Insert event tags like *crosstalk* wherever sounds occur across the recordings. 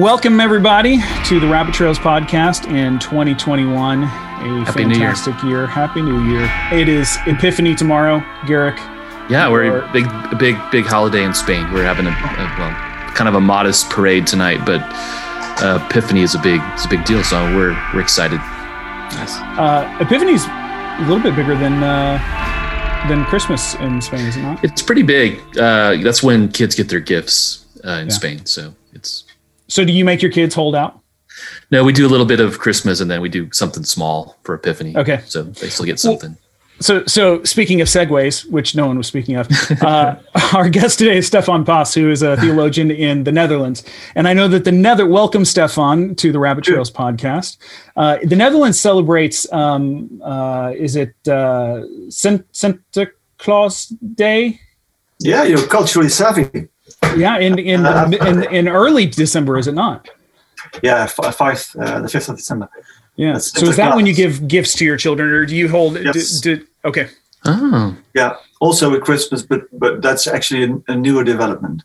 Welcome, everybody, to the Rabbit Trails podcast in 2021. A Happy New Year. fantastic year. Happy New Year. It is Epiphany tomorrow, Garrick. Yeah, we're a big, a big, big holiday in Spain. We're having a, a well, kind of a modest parade tonight, but uh, Epiphany is a big, it's a big deal. So we're we're excited. Nice. Uh, Epiphany's a little bit bigger than uh, than Christmas in Spain, is it not? It's pretty big. Uh, that's when kids get their gifts uh, in Yeah. Spain. So it's So, do you make your kids hold out? no, we do a little bit of Christmas and then we do something small for Epiphany. Okay. So they still get something. So, so speaking of segues, which no one was speaking of, uh, *laughs* our guest today is Stefan Paas, who is a theologian in the Netherlands. And I know that the Nether, welcome Stefan to the Rabbit Trails podcast. Uh, the Netherlands celebrates, um, uh, is it uh, Santa Claus Day? Yeah, you're culturally savvy. Yeah, in in, in in early December, is it not? Yeah, f- five, uh, the fifth of December. Yeah. That's So is Santa that when you give gifts to your children, or do you hold? Yes. Do, do, okay. Oh, Yeah, also with Christmas, but but that's actually a, a newer development,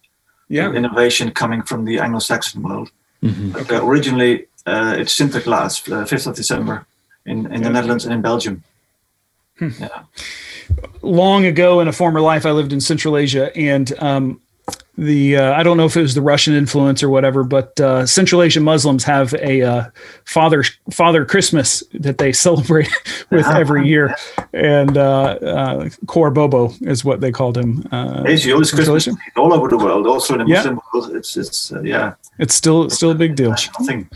Yeah. innovation coming from the Anglo-Saxon world. mhm. But, uh, originally, uh, it's Sinterklaas, uh, fifth of December, in in the Netherlands and in Belgium. Yeah, long ago in a former life, I lived in Central Asia, and um, the uh, I don't know if it was the Russian influence or whatever, but uh, Central Asian Muslims have a uh, Father Father Christmas that they *laughs* celebrate with every *laughs* year, and uh, uh, Kor Bobo is what they called him. Uh, Asia is Christmas all over the world, also in the Yeah. Muslim world. It's it's uh, yeah, it's still still a big deal. thing.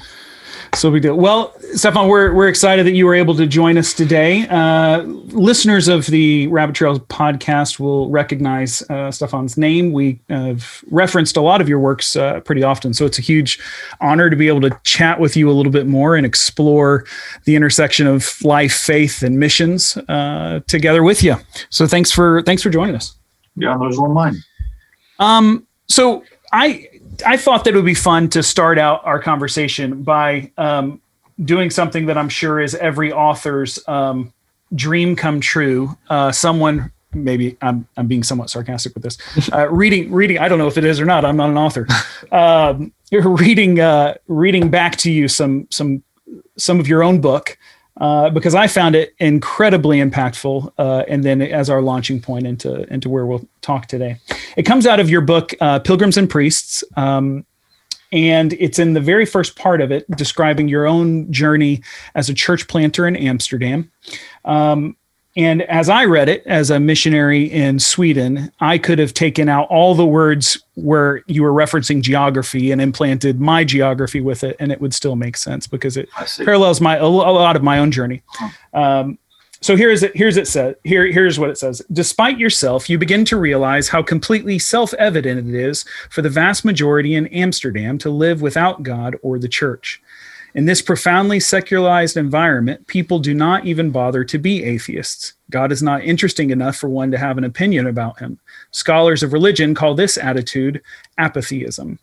So we do. Well, Stefan, we're we're excited that you were able to join us today. Uh, listeners of the Rabbit Trails podcast will recognize uh, Stefan's name. We have referenced a lot of your works uh, pretty often, so it's a huge honor to be able to chat with you a little bit more and explore the intersection of life, faith, and missions uh, together with you. So thanks for thanks for joining us. Yeah, there's one all mine. Um, so I I thought that it would be fun to start out our conversation by um, doing something that I'm sure is every author's um, dream come true. Uh, someone maybe I'm I'm being somewhat sarcastic with this. Uh, *laughs* reading reading I don't know if it is or not. I'm not an author. Um, you're *laughs* reading uh, reading back to you some some some of your own book uh, because I found it incredibly impactful. Uh, and then as our launching point into into where we'll talk today, it comes out of your book, uh, Pilgrims and Priests. Um, and it's in the very first part of it describing your own journey as a church planter in Amsterdam. Um, and as I read it as a missionary in Sweden, I could have taken out all the words where you were referencing geography and implanted my geography with it, and it would still make sense because it parallels my a lot of my own journey. Um, so here's it. Here's it said. Here, here's what it says. Despite yourself, you begin to realize how completely self-evident it is for the vast majority in Amsterdam to live without God or the church. In this profoundly secularized environment, people do not even bother to be atheists. God is not interesting enough for one to have an opinion about him. Scholars of religion call this attitude apatheism.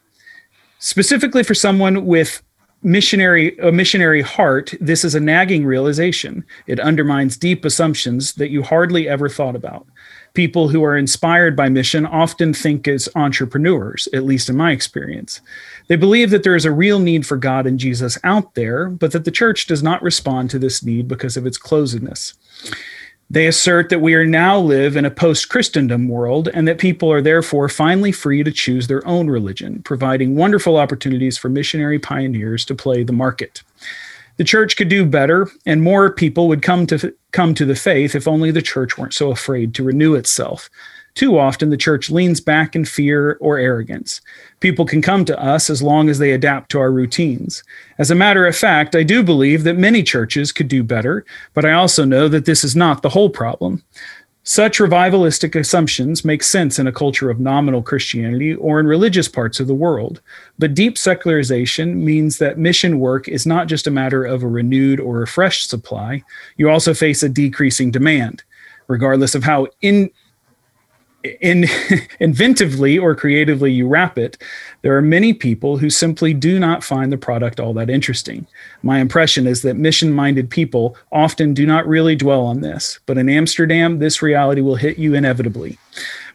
Specifically for someone with missionary a missionary heart, this is a nagging realization. It undermines deep assumptions that you hardly ever thought about. People who are inspired by mission often think as entrepreneurs, at least in my experience. They believe that there is a real need for God and Jesus out there, but that the church does not respond to this need because of its closedness. They assert that we are now live in a post Christendom world and that people are therefore finally free to choose their own religion, providing wonderful opportunities for missionary pioneers to play the market. The church could do better, and more people would come to come to the faith if only the church weren't so afraid to renew itself. Too often, the church leans back in fear or arrogance. People can come to us as long as they adapt to our routines. As a matter of fact, I do believe that many churches could do better, but I also know that this is not the whole problem. Such revivalistic assumptions make sense in a culture of nominal Christianity or in religious parts of the world. But deep secularization means that mission work is not just a matter of a renewed or refreshed supply, you also face a decreasing demand. Regardless of how in, in *laughs* inventively or creatively you wrap it, there are many people who simply do not find the product all that interesting. My impression is that mission minded people often do not really dwell on this, but in Amsterdam, this reality will hit you inevitably.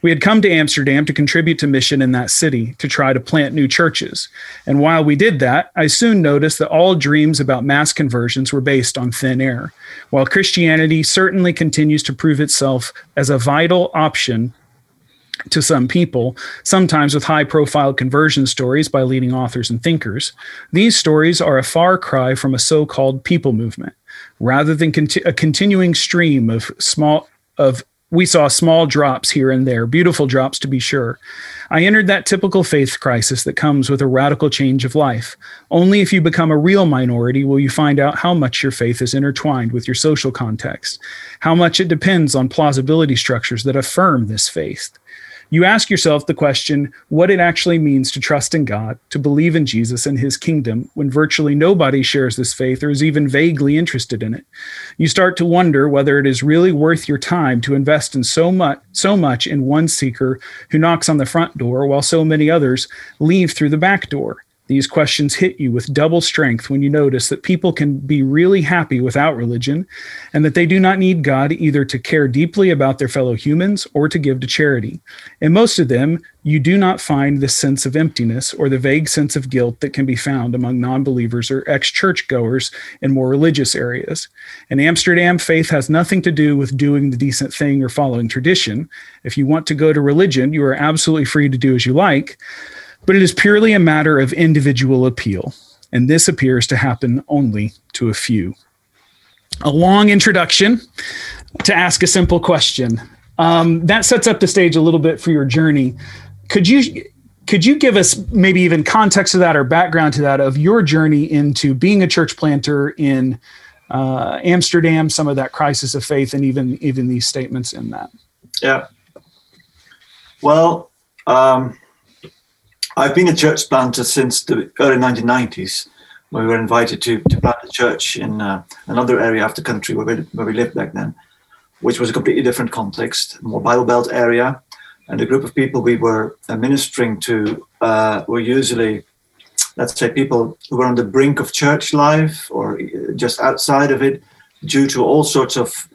We had come to Amsterdam to contribute to mission in that city to try to plant new churches. And while we did that, I soon noticed that all dreams about mass conversions were based on thin air. While Christianity certainly continues to prove itself as a vital option to some people, sometimes with high profile conversion stories by leading authors and thinkers, these stories are a far cry from a so called people movement. Rather than conti- a continuing stream of small of we saw small drops here and there, beautiful drops to be sure. I entered that typical faith crisis that comes with a radical change of life. Only if you become a real minority will you find out how much your faith is intertwined with your social context, how much it depends on plausibility structures that affirm this faith you ask yourself the question what it actually means to trust in God, to believe in Jesus and his kingdom when virtually nobody shares this faith or is even vaguely interested in it. You start to wonder whether it is really worth your time to invest in so much so much in one seeker who knocks on the front door while so many others leave through the back door. These questions hit you with double strength when you notice that people can be really happy without religion and that they do not need God either to care deeply about their fellow humans or to give to charity. In most of them, you do not find the sense of emptiness or the vague sense of guilt that can be found among non believers or ex churchgoers in more religious areas. In Amsterdam, faith has nothing to do with doing the decent thing or following tradition. If you want to go to religion, you are absolutely free to do as you like but it is purely a matter of individual appeal, and this appears to happen only to a few. A long introduction to ask a simple question. Um, that sets up the stage a little bit for your journey. Could you could you give us maybe even context to that or background to that of your journey into being a church planter in uh, Amsterdam, some of that crisis of faith, and even even these statements in that? Yeah. Well, um, I've been a church planter since the early 1990s. when We were invited to, to plant a church in uh, another area of the country where we, where we lived back then, which was a completely different context, more Bible Belt area. And the group of people we were uh, ministering to uh, were usually, let's say, people who were on the brink of church life or uh, just outside of it due to all sorts of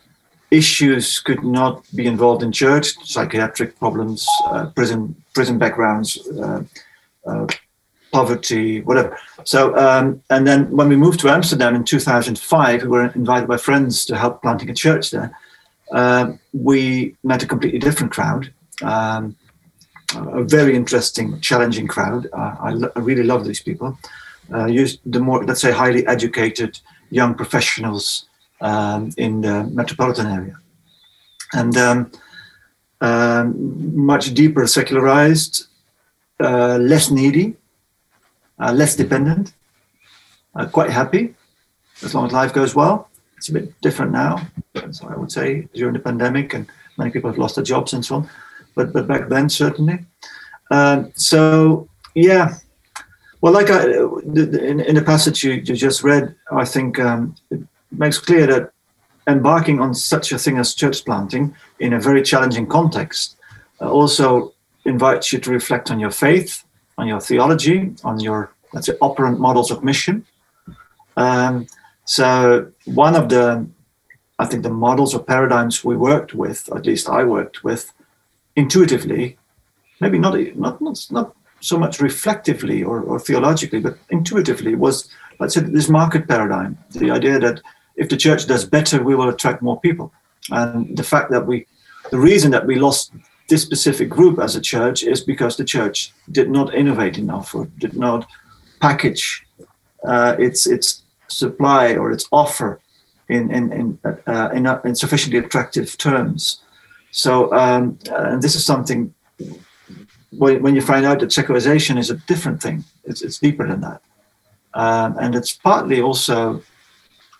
issues could not be involved in church, psychiatric problems, uh, prison prison backgrounds, uh, uh, poverty, whatever. So, um, and then when we moved to Amsterdam in 2005, we were invited by friends to help planting a church there. Uh, we met a completely different crowd, um, a very interesting, challenging crowd. Uh, I, lo- I, really love these people. Uh, used the more, let's say, highly educated young professionals um, in the metropolitan area, and um, um much deeper secularized, uh, less needy, uh, less dependent, uh, quite happy as long as life goes well. It's a bit different now, so I would say during the pandemic, and many people have lost their jobs and so on. But but back then certainly. Um, so yeah, well, like I, in, in the passage you, you just read, I think um, it makes clear that embarking on such a thing as church planting in a very challenging context uh, also invites you to reflect on your faith, on your theology, on your, let's say, operant models of mission. Um, so one of the, I think, the models or paradigms we worked with, at least I worked with, intuitively, maybe not not not, not so much reflectively or, or theologically, but intuitively, was let's say this market paradigm, the idea that if the church does better, we will attract more people, and the fact that we, the reason that we lost this specific group as a church is because the church did not innovate enough or did not package uh, its its supply or its offer in in in, uh, in, in, sufficiently attractive terms. So um, and this is something when, when you find out that secularization is a different thing. It's it's deeper than that, um, and it's partly also,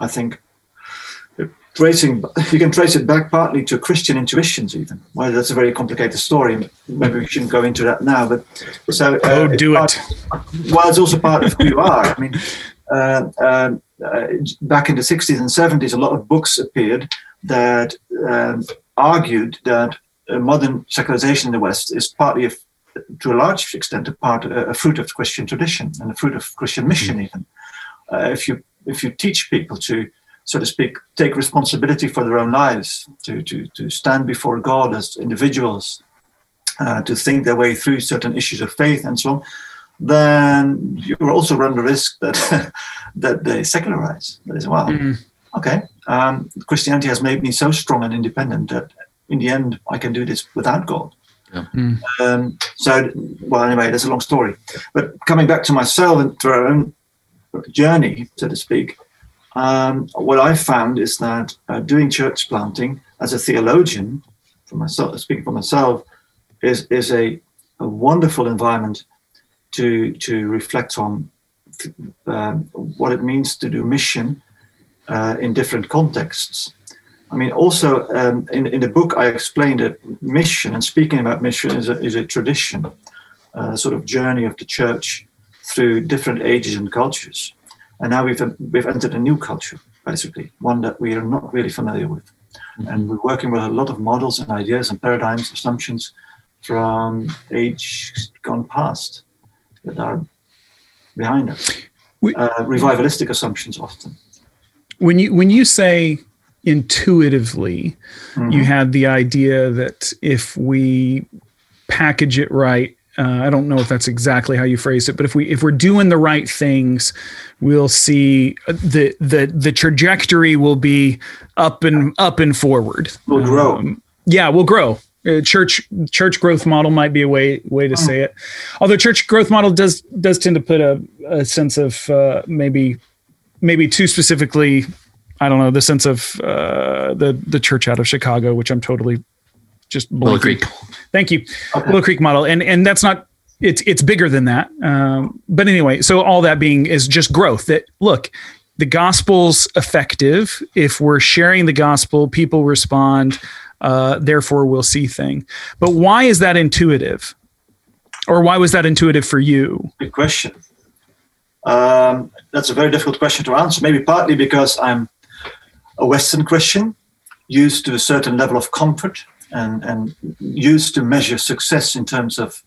I think, tracing *laughs* you can trace it back partly to Christian intuitions even. Well, that's a very complicated story. Maybe we shouldn't go into that now. But so uh, oh, do it. Well, it's also part of who you are. I mean, uh, um, uh, back in the 60s and 70s, a lot of books appeared that um, argued that modern secularization in the West is partly, a, to a large extent, a part a, fruit of Christian tradition and a fruit of Christian mission. Mm-hmm. Even uh, if you if you teach people to so to speak, take responsibility for their own lives, to, to, to stand before God as individuals uh, to think their way through certain issues of faith and so on, then you also run the risk that *laughs* that they secularize. That is, well, mm. okay, um, Christianity has made me so strong and independent that in the end I can do this without God. Yeah. Mm. Um, so, well, anyway, that's a long story. But coming back to myself and to our own journey, so to speak, um, what I found is that uh, doing church planting as a theologian, for myself, speaking for myself, is is a, a wonderful environment to to reflect on um, what it means to do mission uh, in different contexts. I mean, also um, in, in the book, I explained that mission and speaking about mission is a, is a tradition, a sort of journey of the church through different ages and cultures. And now we've, we've entered a new culture, basically, one that we are not really familiar with. Mm-hmm. And we're working with a lot of models and ideas and paradigms, assumptions from age gone past that are behind us. We, uh, revivalistic assumptions often. When you when you say intuitively, mm-hmm. you had the idea that if we package it right, uh, I don't know if that's exactly how you phrased it, but if we if we're doing the right things, we'll see the the the trajectory will be up and up and forward. We'll grow. Um, yeah, we'll grow. Uh, church church growth model might be a way way to mm. say it. Although church growth model does does tend to put a, a sense of uh, maybe maybe too specifically I don't know the sense of uh, the the church out of Chicago, which I'm totally just Willow Creek. Thank you, okay. Willow Creek model, and and that's not it's it's bigger than that. Um, but anyway, so all that being is just growth. That look, the gospel's effective if we're sharing the gospel. People respond uh, therefore we'll see thing. But why is that intuitive? Or why was that intuitive for you? Good question. Um, that's a very difficult question to answer. Maybe partly because I'm a Western Christian, used to a certain level of comfort and, and used to measure success in terms of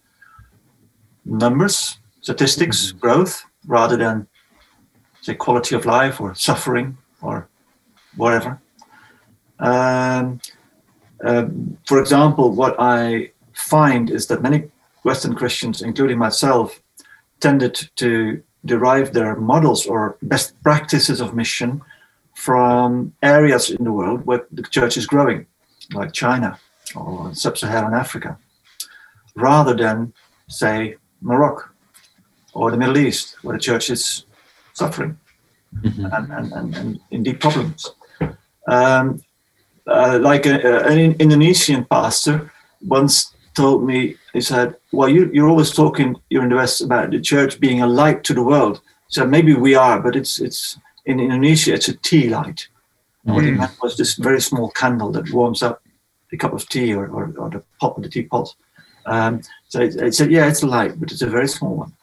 numbers, statistics, mm-hmm. growth, rather than say quality of life or suffering or whatever. Um, um, for example, what I find is that many Western Christians, including myself, tended to derive their models or best practices of mission from areas in the world where the church is growing, like China or sub Saharan Africa, rather than, say, Morocco or the Middle East, where the church is suffering mm-hmm. and, and, and, and, in deep problems. Um, uh, like a, an Indonesian pastor once told me, he said, Well, you, you're always talking, you're in the West, about the church being a light to the world. So maybe we are, but it's, it's in Indonesia, it's a tea light. Mm. What he meant was this very small candle that warms up a cup of tea or, or, or the pot of the teapot. Um, so it, it, said, Yeah, it's a light, but it's a very small one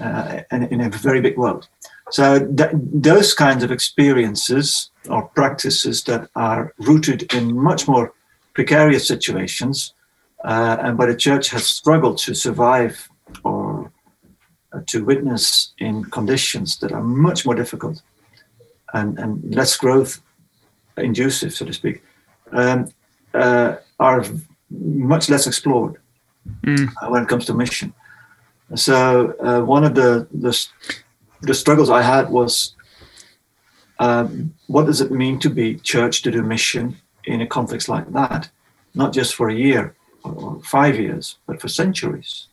uh, and in a very big world. So th- those kinds of experiences or practices that are rooted in much more precarious situations, uh, and where the church has struggled to survive or uh, to witness in conditions that are much more difficult and, and less growth inducive, so to speak, um, uh, are much less explored mm. when it comes to mission. So uh, one of the, the the struggles I had was um, what does it mean to be church to do mission in a context like that? Not just for a year or five years, but for centuries.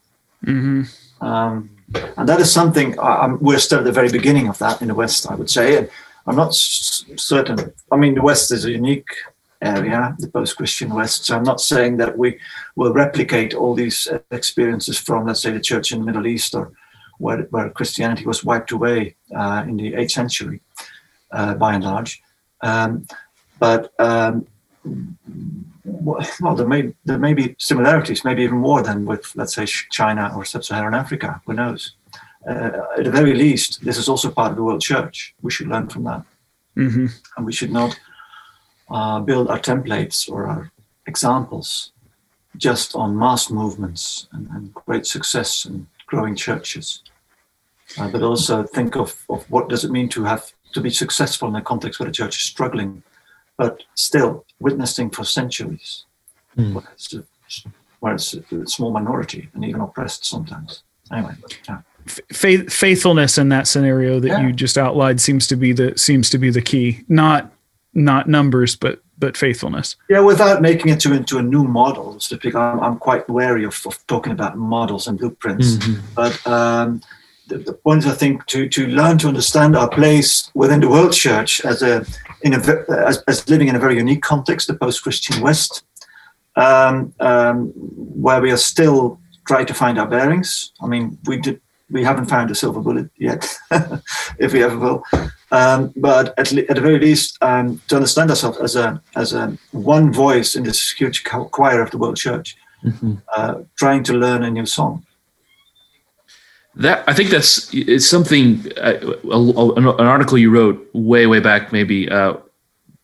Mm-hmm. Um, and that is something I'm, we're still at the very beginning of that in the West, I would say. And I'm not s- certain. I mean, the West is a unique area, the post-Christian West. So I'm not saying that we will replicate all these experiences from, let's say, the church in the Middle East or where, where Christianity was wiped away uh, in the 8th century, uh, by and large. Um, but um, well, there may there may be similarities, maybe even more than with, let's say, China or sub-Saharan Africa. Who knows? Uh, at the very least, this is also part of the world church. We should learn from that, mm-hmm. and we should not uh, build our templates or our examples just on mass movements and, and great success and growing churches uh, but also think of, of what does it mean to have to be successful in a context where the church is struggling, but still witnessing for centuries. Mm. where it's a small minority and even oppressed sometimes. Anyway, yeah. Faith, faithfulness in that scenario that Yeah. you just outlined seems to be the seems to be the key. Not not numbers, but but faithfulness. Yeah, without making it to, into a new model, so to speak, I'm, I'm quite wary of, of talking about models and blueprints. But um, the, the point is, I think, to, to learn to understand our place within the world church as a in a as, as living in a very unique context, the post-Christian West, um, um, where we are still trying to find our bearings. I mean, we did we haven't found a silver bullet yet, *laughs* if we ever will. Um, but at, le- at the very least, um, to understand ourselves as a as a one voice in this huge cho- choir of the world church, uh, trying to learn a new song. That I think that's it's something uh, a, a- an article you wrote way way back maybe uh,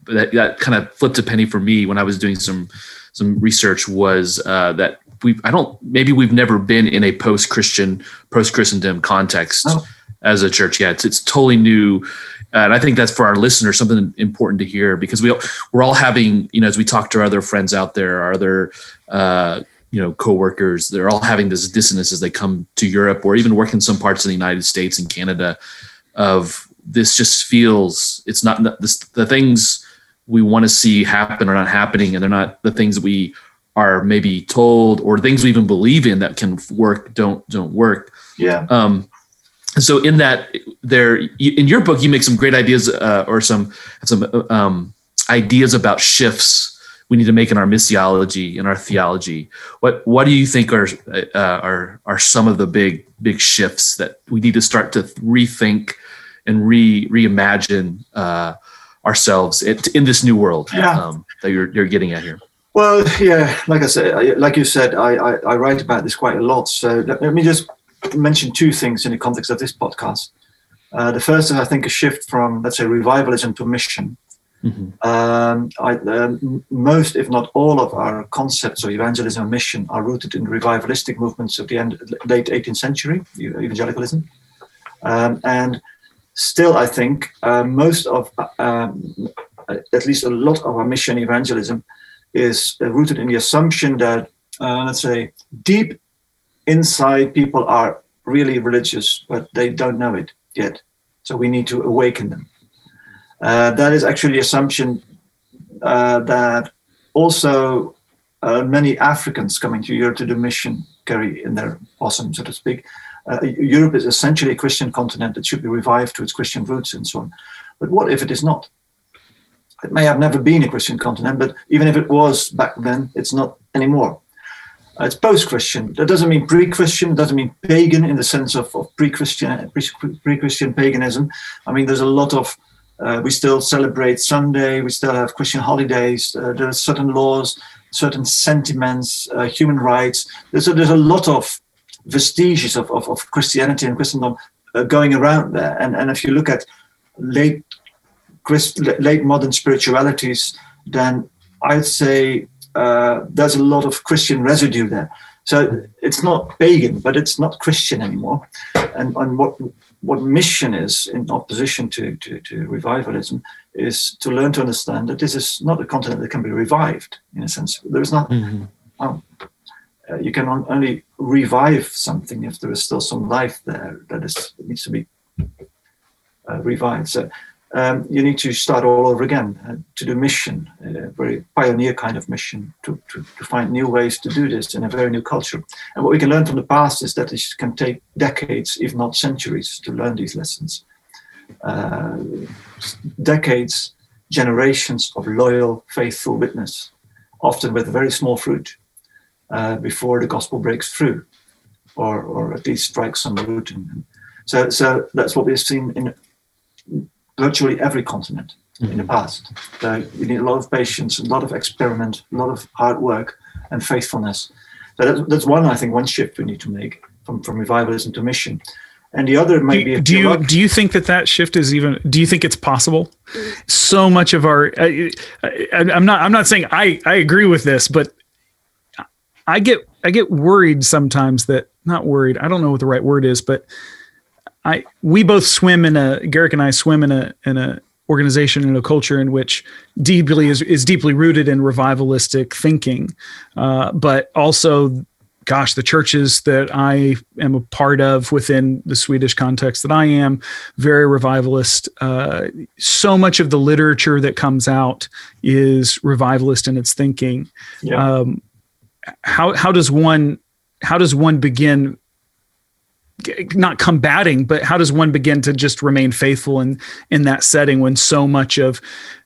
that that kind of flipped a penny for me when I was doing some some research was uh, that we I don't maybe we've never been in a post Christian post Christendom context Oh. as a church yet. It's, it's totally new. And I think that's for our listeners something important to hear because we we're all having you know as we talk to our other friends out there, our other uh, you know coworkers, they're all having this dissonance as they come to Europe or even work in some parts of the United States and Canada. Of this just feels it's not this the things we want to see happen are not happening, and they're not the things we are maybe told or things we even believe in that can work don't don't work. Yeah, Um, so in that there in your book you make some great ideas uh, or some some uh, um, ideas about shifts we need to make in our missiology in our theology what what do you think are uh, are are some of the big big shifts that we need to start to rethink and re reimagine uh, ourselves in, this new world Yeah. um, that you're you're getting at here Well, yeah, like I said, like you said, I, I, I write about this quite a lot. So let me just mention two things in the context of this podcast. Uh, the first is, I think, a shift from, let's say, revivalism to mission. Mhm. Um, I, um, most, if not all, of our concepts of evangelism and mission are rooted in revivalistic movements of the end, late 18th century, evangelicalism. Um, and still, I think uh, most of, uh, um, at least a lot of our mission evangelism is rooted in the assumption that, uh, let's say, deep inside people are really religious, but they don't know it yet. So we need to awaken them. Uh, that is actually assumption uh, that also uh, many Africans coming to Europe to do mission carry in their bosom, so to speak. Uh, Europe is essentially a Christian continent that should be revived to its Christian roots and so on. But what if it is not? It may have never been a Christian continent, but even if it was back then, it's not anymore. Uh, it's post-Christian. That doesn't mean pre-Christian. Doesn't mean pagan in the sense of, of pre-Christian pre- pre-Christian paganism. I mean, there's a lot of uh, we still celebrate Sunday. We still have Christian holidays. Uh, there are certain laws, certain sentiments, uh, human rights. There's a, there's a lot of vestiges of, of, of Christianity and Christendom uh, going around there. And and if you look at late Christ, late modern spiritualities, then I'd say uh, there's a lot of Christian residue there. So it's not pagan, but it's not Christian anymore. And, and what what mission is in opposition to, to, to revivalism is to learn to understand that this is not a continent that can be revived in a sense. There is not. Um, uh, you can on- only revive something if there is still some life there that is needs to be uh, revived. So um, you need to start all over again uh, to do mission, a very pioneer kind of mission, to, to, to find new ways to do this in a very new culture. And what we can learn from the past is that it can take decades, if not centuries, to learn these lessons. Uh, decades, generations of loyal, faithful witness, often with very small fruit, uh, before the gospel breaks through, or, or at least strikes some root. So, so that's what we've seen in virtually every continent mm. in the past. So you need a lot of patience, a lot of experiment, a lot of hard work and faithfulness. So that's, that's one, I think, one shift we need to make from, from revivalism to mission. And the other might do, be a do you do you think that that shift is even do you think it's possible so much of our I, I, i'm not i'm not saying i i agree with this but i get i get worried sometimes that not worried i don't know what the right word is but i we both swim in a garrick and i swim in a in a organization and a culture in which deeply is, is deeply rooted in revivalistic thinking, uh, but also gosh, the churches that I am a part of within the Swedish context that I am, very revivalist. Uh, so much of the literature that comes out is revivalist in its thinking. Yeah. Um, how how does one how does one begin not combating, but how does one begin to just remain faithful in in that setting when so much of,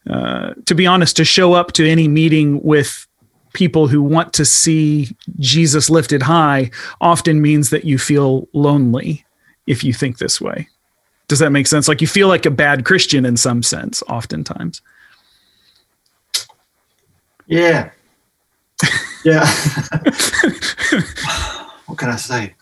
uh, to be honest, to show up to any meeting with people who want to see Jesus lifted high often means that you feel lonely if you think this way. Does that make sense? Like you feel like a bad Christian in some sense, oftentimes. Yeah. *laughs* Yeah. *laughs* what can I say?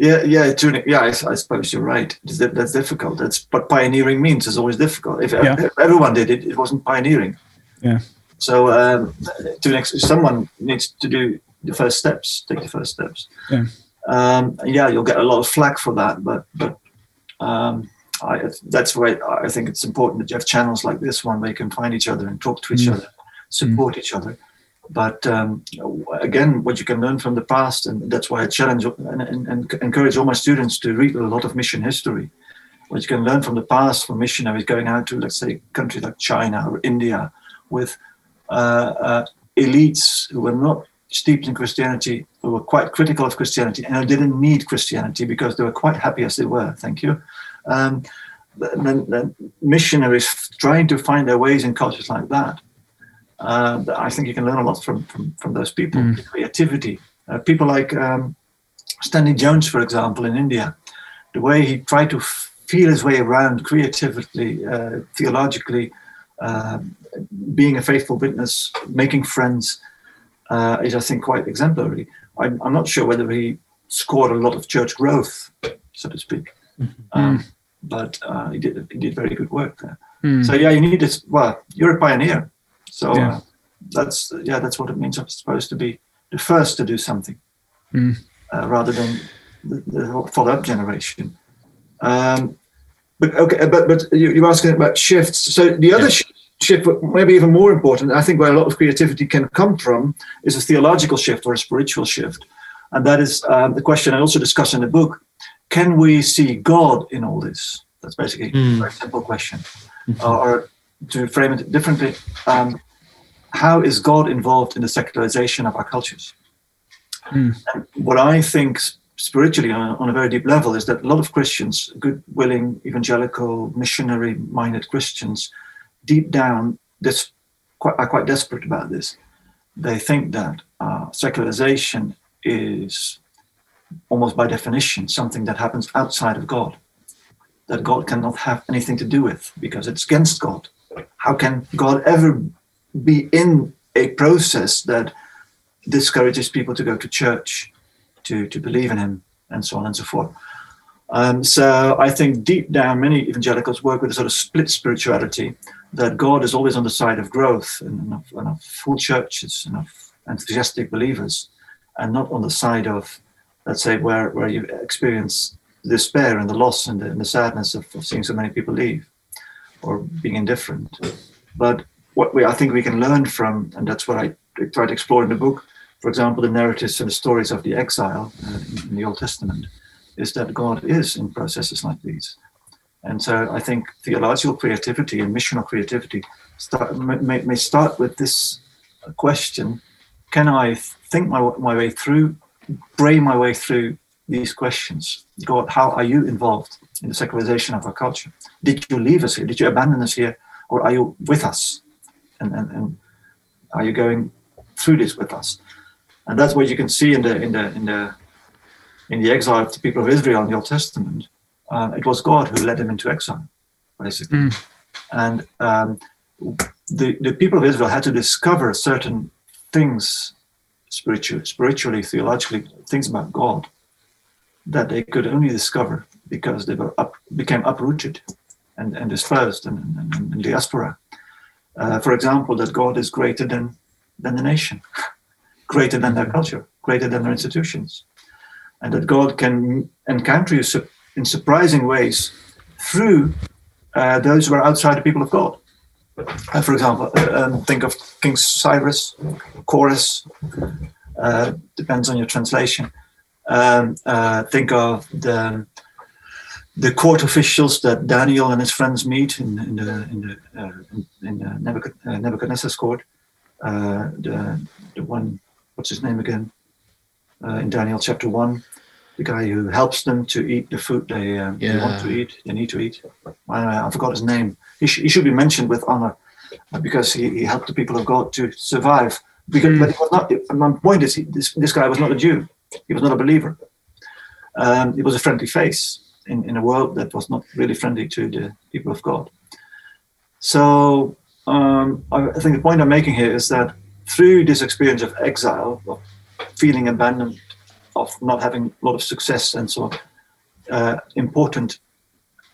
Yeah, yeah, tuning. Yeah, I, I, suppose you're right. That's difficult. That's what pioneering means. Is always difficult. If, yeah. if everyone did it, it wasn't pioneering. Yeah. So um, to next, someone needs to do the first steps. Take the first steps. Yeah. Um, yeah, you'll get a lot of flack for that, but but um, I, that's why I think it's important that you have channels like this one where you can find each other and talk to each mm. other, support mm. each other. But um, again, what you can learn from the past, and that's why I challenge and, and, and, encourage all my students to read a lot of mission history. What you can learn from the past from missionaries going out to, let's say, countries like China or India, with uh, uh, elites who were not steeped in Christianity, who were quite critical of Christianity, and who didn't need Christianity because they were quite happy as they were. Thank you. Um, missionaries trying to find their ways in cultures like that uh, I think you can learn a lot from from, from those people. Mm. Creativity, uh, people like um, Stanley Jones, for example, in India, the way he tried to feel his way around creatively, uh, theologically, um, being a faithful witness, making friends, uh, is I think quite exemplary. I'm, I'm, not sure whether he scored a lot of church growth, so to speak. Mm-hmm. Um, but uh, he did he did very good work there. Mm. So yeah, you need this. Well, you're a pioneer. So yeah. Uh, that's yeah, that's what it means. I'm supposed to be the first to do something, mm. uh, rather than the, the follow-up generation. Um, but okay, but but you, you're asking about shifts. So the other yeah. shift, maybe even more important, I think where a lot of creativity can come from, is a theological shift or a spiritual shift, and that is um, the question I also discuss in the book: Can we see God in all this? That's basically mm. a very simple question. Mm-hmm. or to frame it differently, um, how is God involved in the secularization of our cultures? Mm. what I think spiritually on a, on a, very deep level is that a lot of Christians, good, willing, evangelical, missionary minded Christians, deep down, this, quite, are quite desperate about this. They think that uh, secularization is almost by definition something that happens outside of God, that God cannot have anything to do with because it's against God. How can God ever be in a process that discourages people to go to church, to, to believe in Him, and so on and so forth. Um, so I think deep down, many evangelicals work with a sort of split spirituality that God is always on the side of growth and enough, enough full churches, and of enthusiastic believers, and not on the side of, let's say, where, where you experience despair and the loss and the, and the sadness of, of seeing so many people leave or being indifferent. But what we I think we can learn from, and that's what I try to explore in the book. For example, the narratives and the stories of the exile uh, in the Old Testament, is that God is in processes like these, and so I think theological creativity and missional creativity start, may, may start with this question: Can I think my my way through, brain my way through these questions? God, how are you involved in the secularization of our culture? Did you leave us here? Did you abandon us here? Or are you with us? and, and, and are you going through this with us? And that's what you can see in the in the in the in the exile of the people of Israel in the Old Testament. Uh, it was God who led them into exile, basically. Mm. And um, the the people of Israel had to discover certain things, spiritually, spiritually, theologically, things about God that they could only discover because they were up, became uprooted and, and dispersed and, diaspora. Uh, for example, that God is greater than, than the nation, *laughs* greater than their culture, greater than their institutions, and that God can encounter you in surprising ways through uh, those who are outside the people of God. Uh, for example, uh, um, think of King Cyrus, Kores, uh, depends on your translation. Um, uh, think of the the court officials that Daniel and his friends meet in, in the in the uh, in, in Nebuchadnezzar's court. the the one, what's his name again? in Daniel chapter one the guy who helps them to eat the food they, um, yeah. they want to eat, they need to eat. I, I forgot his name. He, sh- he, should be mentioned with honor uh, because he, he, helped the people of God to survive. Because, mm. but he was not. My point is, he, this, this guy was not a Jew. He was not a believer. Um, he was a friendly face in, in a world that was not really friendly to the people of God. So um, I, I think the point I'm making here is that through this experience of exile, of feeling abandoned of not having a lot of success and so on, uh, important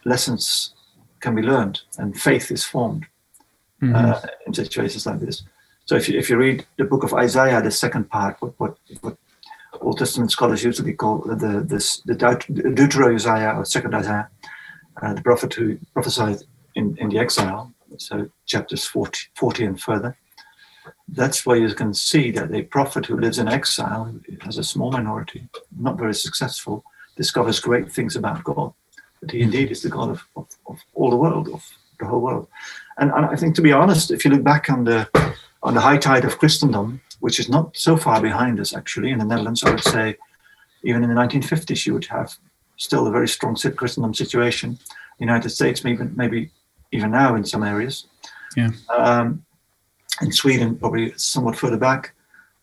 lessons can be learned and faith is formed mm-hmm. uh, in situations like this. So if you, if you read the book of Isaiah, the second part, what, what, what Old Testament scholars usually call the the, the Deutero Isaiah or second Isaiah, uh, the prophet who prophesied in, in the exile, so chapters 40, 40 and further, that's where you can see that a prophet who lives in exile, as a small minority, not very successful, discovers great things about God. That he indeed is the God of, of, of all the world, of the whole world. And, and, I think, to be honest, if you look back on the on the high tide of Christendom, which is not so far behind us actually, in the Netherlands, I would say, even in the 1950s, you would have still a very strong Christendom situation. The United States, maybe maybe even now in some areas. Yeah. Um, in Sweden, probably somewhat further back.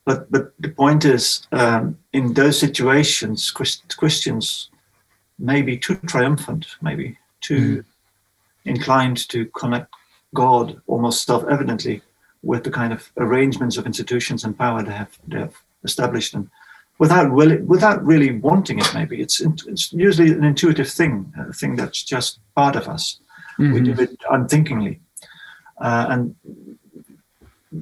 But but the point is, um, in those situations, Christ, Christians may be too triumphant, maybe too mm. inclined to connect God almost self-evidently with the kind of arrangements of institutions and power they have they have established, and without really without really wanting it. Maybe it's it's usually an intuitive thing, a thing that's just part of us. Mm-hmm. We do it unthinkingly, uh, and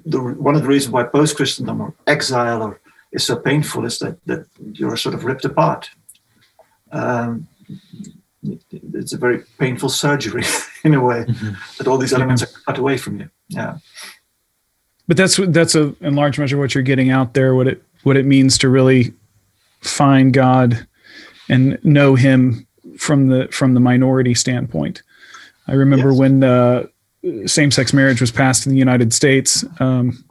the, one of the reasons why post Christendom or exile or is so painful is that, that you're sort of ripped apart. Um, it's a very painful surgery *laughs* in a way mm-hmm. that all these elements are cut away from you. Yeah. But that's that's a in large measure what you're getting out there. What it what it means to really find God and know Him from the from the minority standpoint. I remember yes. when uh, same-sex marriage was passed in the United States, um,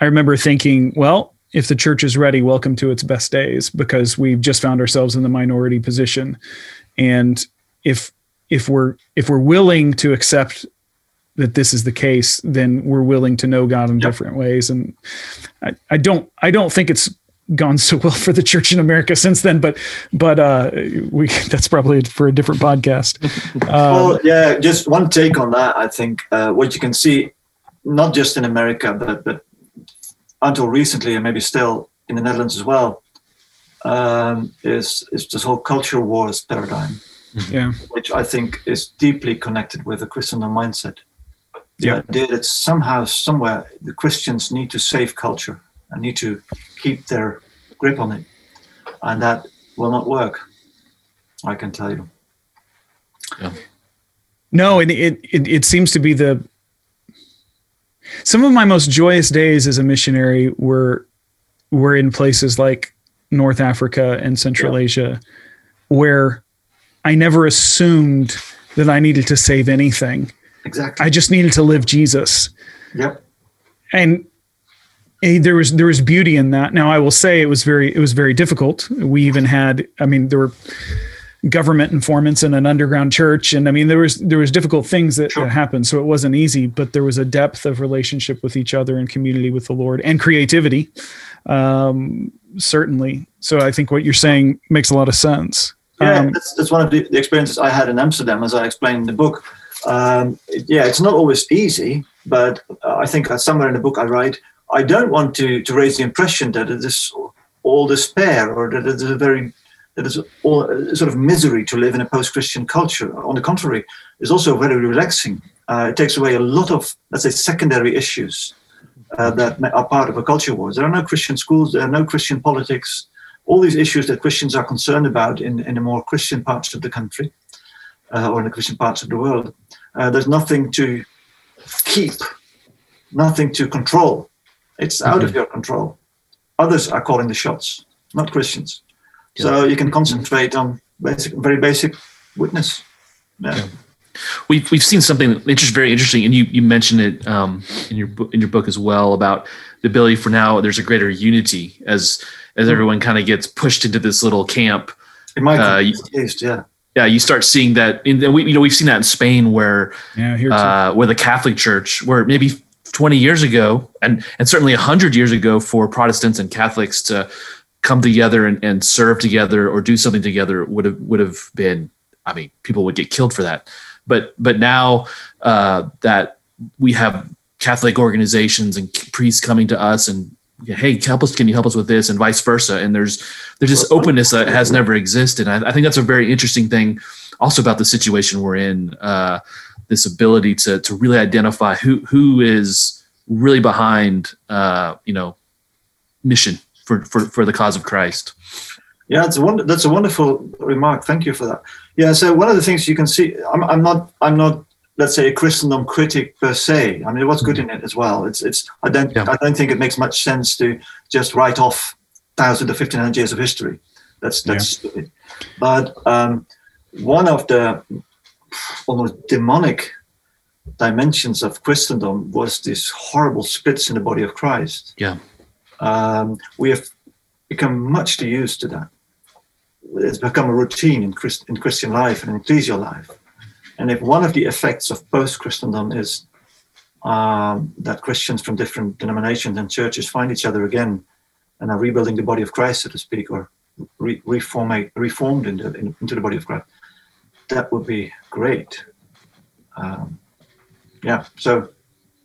I remember thinking, well, if the church is ready, welcome to its best days, because we've just found ourselves in the minority position, and if if we're if we're willing to accept that this is the case, then we're willing to know God in yep. different ways. And I, I don't I don't think it's gone so well *laughs* for the church in America since then. But but uh, we *laughs* that's probably for a different podcast. Um, *laughs* well, yeah, just one take on that. I think uh, what you can see, not just in America, but but until recently, and maybe still in the Netherlands as well, um, is is this whole culture wars paradigm. Yeah, which I think is deeply connected with the Christian mindset. The yeah. idea that somehow, somewhere, the Christians need to save culture and need to keep their grip on it. And that will not work, I can tell you. Yeah. No, it, it, it, it seems to be the. Some of my most joyous days as a missionary were were in places like North Africa and Central yeah. Asia, where I never assumed that I needed to save anything. Exactly. I just needed to live Jesus. Yep. And there was there was beauty in that. Now I will say it was very it was very difficult. We even had I mean there were government informants in an underground church and I mean there was there was difficult things that, sure. that happened so it wasn't easy but there was a depth of relationship with each other and community with the Lord and creativity um, certainly so I think what you're saying makes a lot of sense. Yeah, um, that's, that's one of the, the, experiences I had in Amsterdam as I explained in the book. Um, yeah, it's not always easy, but I think somewhere in the book I write I don't want to, to raise the impression that it is all despair or that it is a very that it's all sort of misery to live in a post-Christian culture. On the contrary, it's also very relaxing. Uh, it takes away a lot of, let's say, secondary issues uh, that are part of a culture war. There are no Christian schools, there are no Christian politics. All these issues that Christians are concerned about in, in the more Christian parts of the country uh, or in the Christian parts of the world. Uh, there's nothing to keep, nothing to control. It's out Mm-hmm. of your control. Others are calling the shots, not Christians. So you can concentrate on basic, very basic witness. Yeah. we've we've seen something interest, very interesting, and you you mentioned it um, in your book in your book as well about the ability for now. There's a greater unity as as everyone kind of gets pushed into this little camp. In my Uh, at yeah. Yeah, you start seeing that. In, and we you know we've seen that in Spain where Yeah, uh, where the Catholic Church, where maybe 20 years ago, and and certainly 100 years ago, for Protestants and Catholics to come together and, and serve together or do something together would have would have been. I mean, people would get killed for that. But but now uh, that we have Catholic organizations and priests coming to us and hey, help us! Can you help us with this? And vice versa. And there's there's this openness that has never existed. I, I think that's a very interesting thing, also about the situation we're in. Uh, this ability to to really identify who who is really behind uh, you know mission for, for for the cause of Christ. Yeah, that's a wonder, that's a wonderful remark. Thank you for that. Yeah, so one of the things you can see, I'm, I'm not I'm not let's say a Christendom critic per se. I mean, what's good in it as well. It's it's I don't Yeah. I don't think it makes much sense to just write off thousand or fifteen hundred years of history. That's that's stupid. But um, one of the almost demonic dimensions of Christendom was this horrible splits in the body of Christ. Yeah. Um, we have become much too used to that. It's become a routine in, Christ, in Christian life and in ecclesial life. And if one of the effects of post Christendom is um, that Christians from different denominations and churches find each other again and are rebuilding the body of Christ, so to speak, or re- reformate, reformed into, in, into the body of Christ, that would be great. Um, yeah, so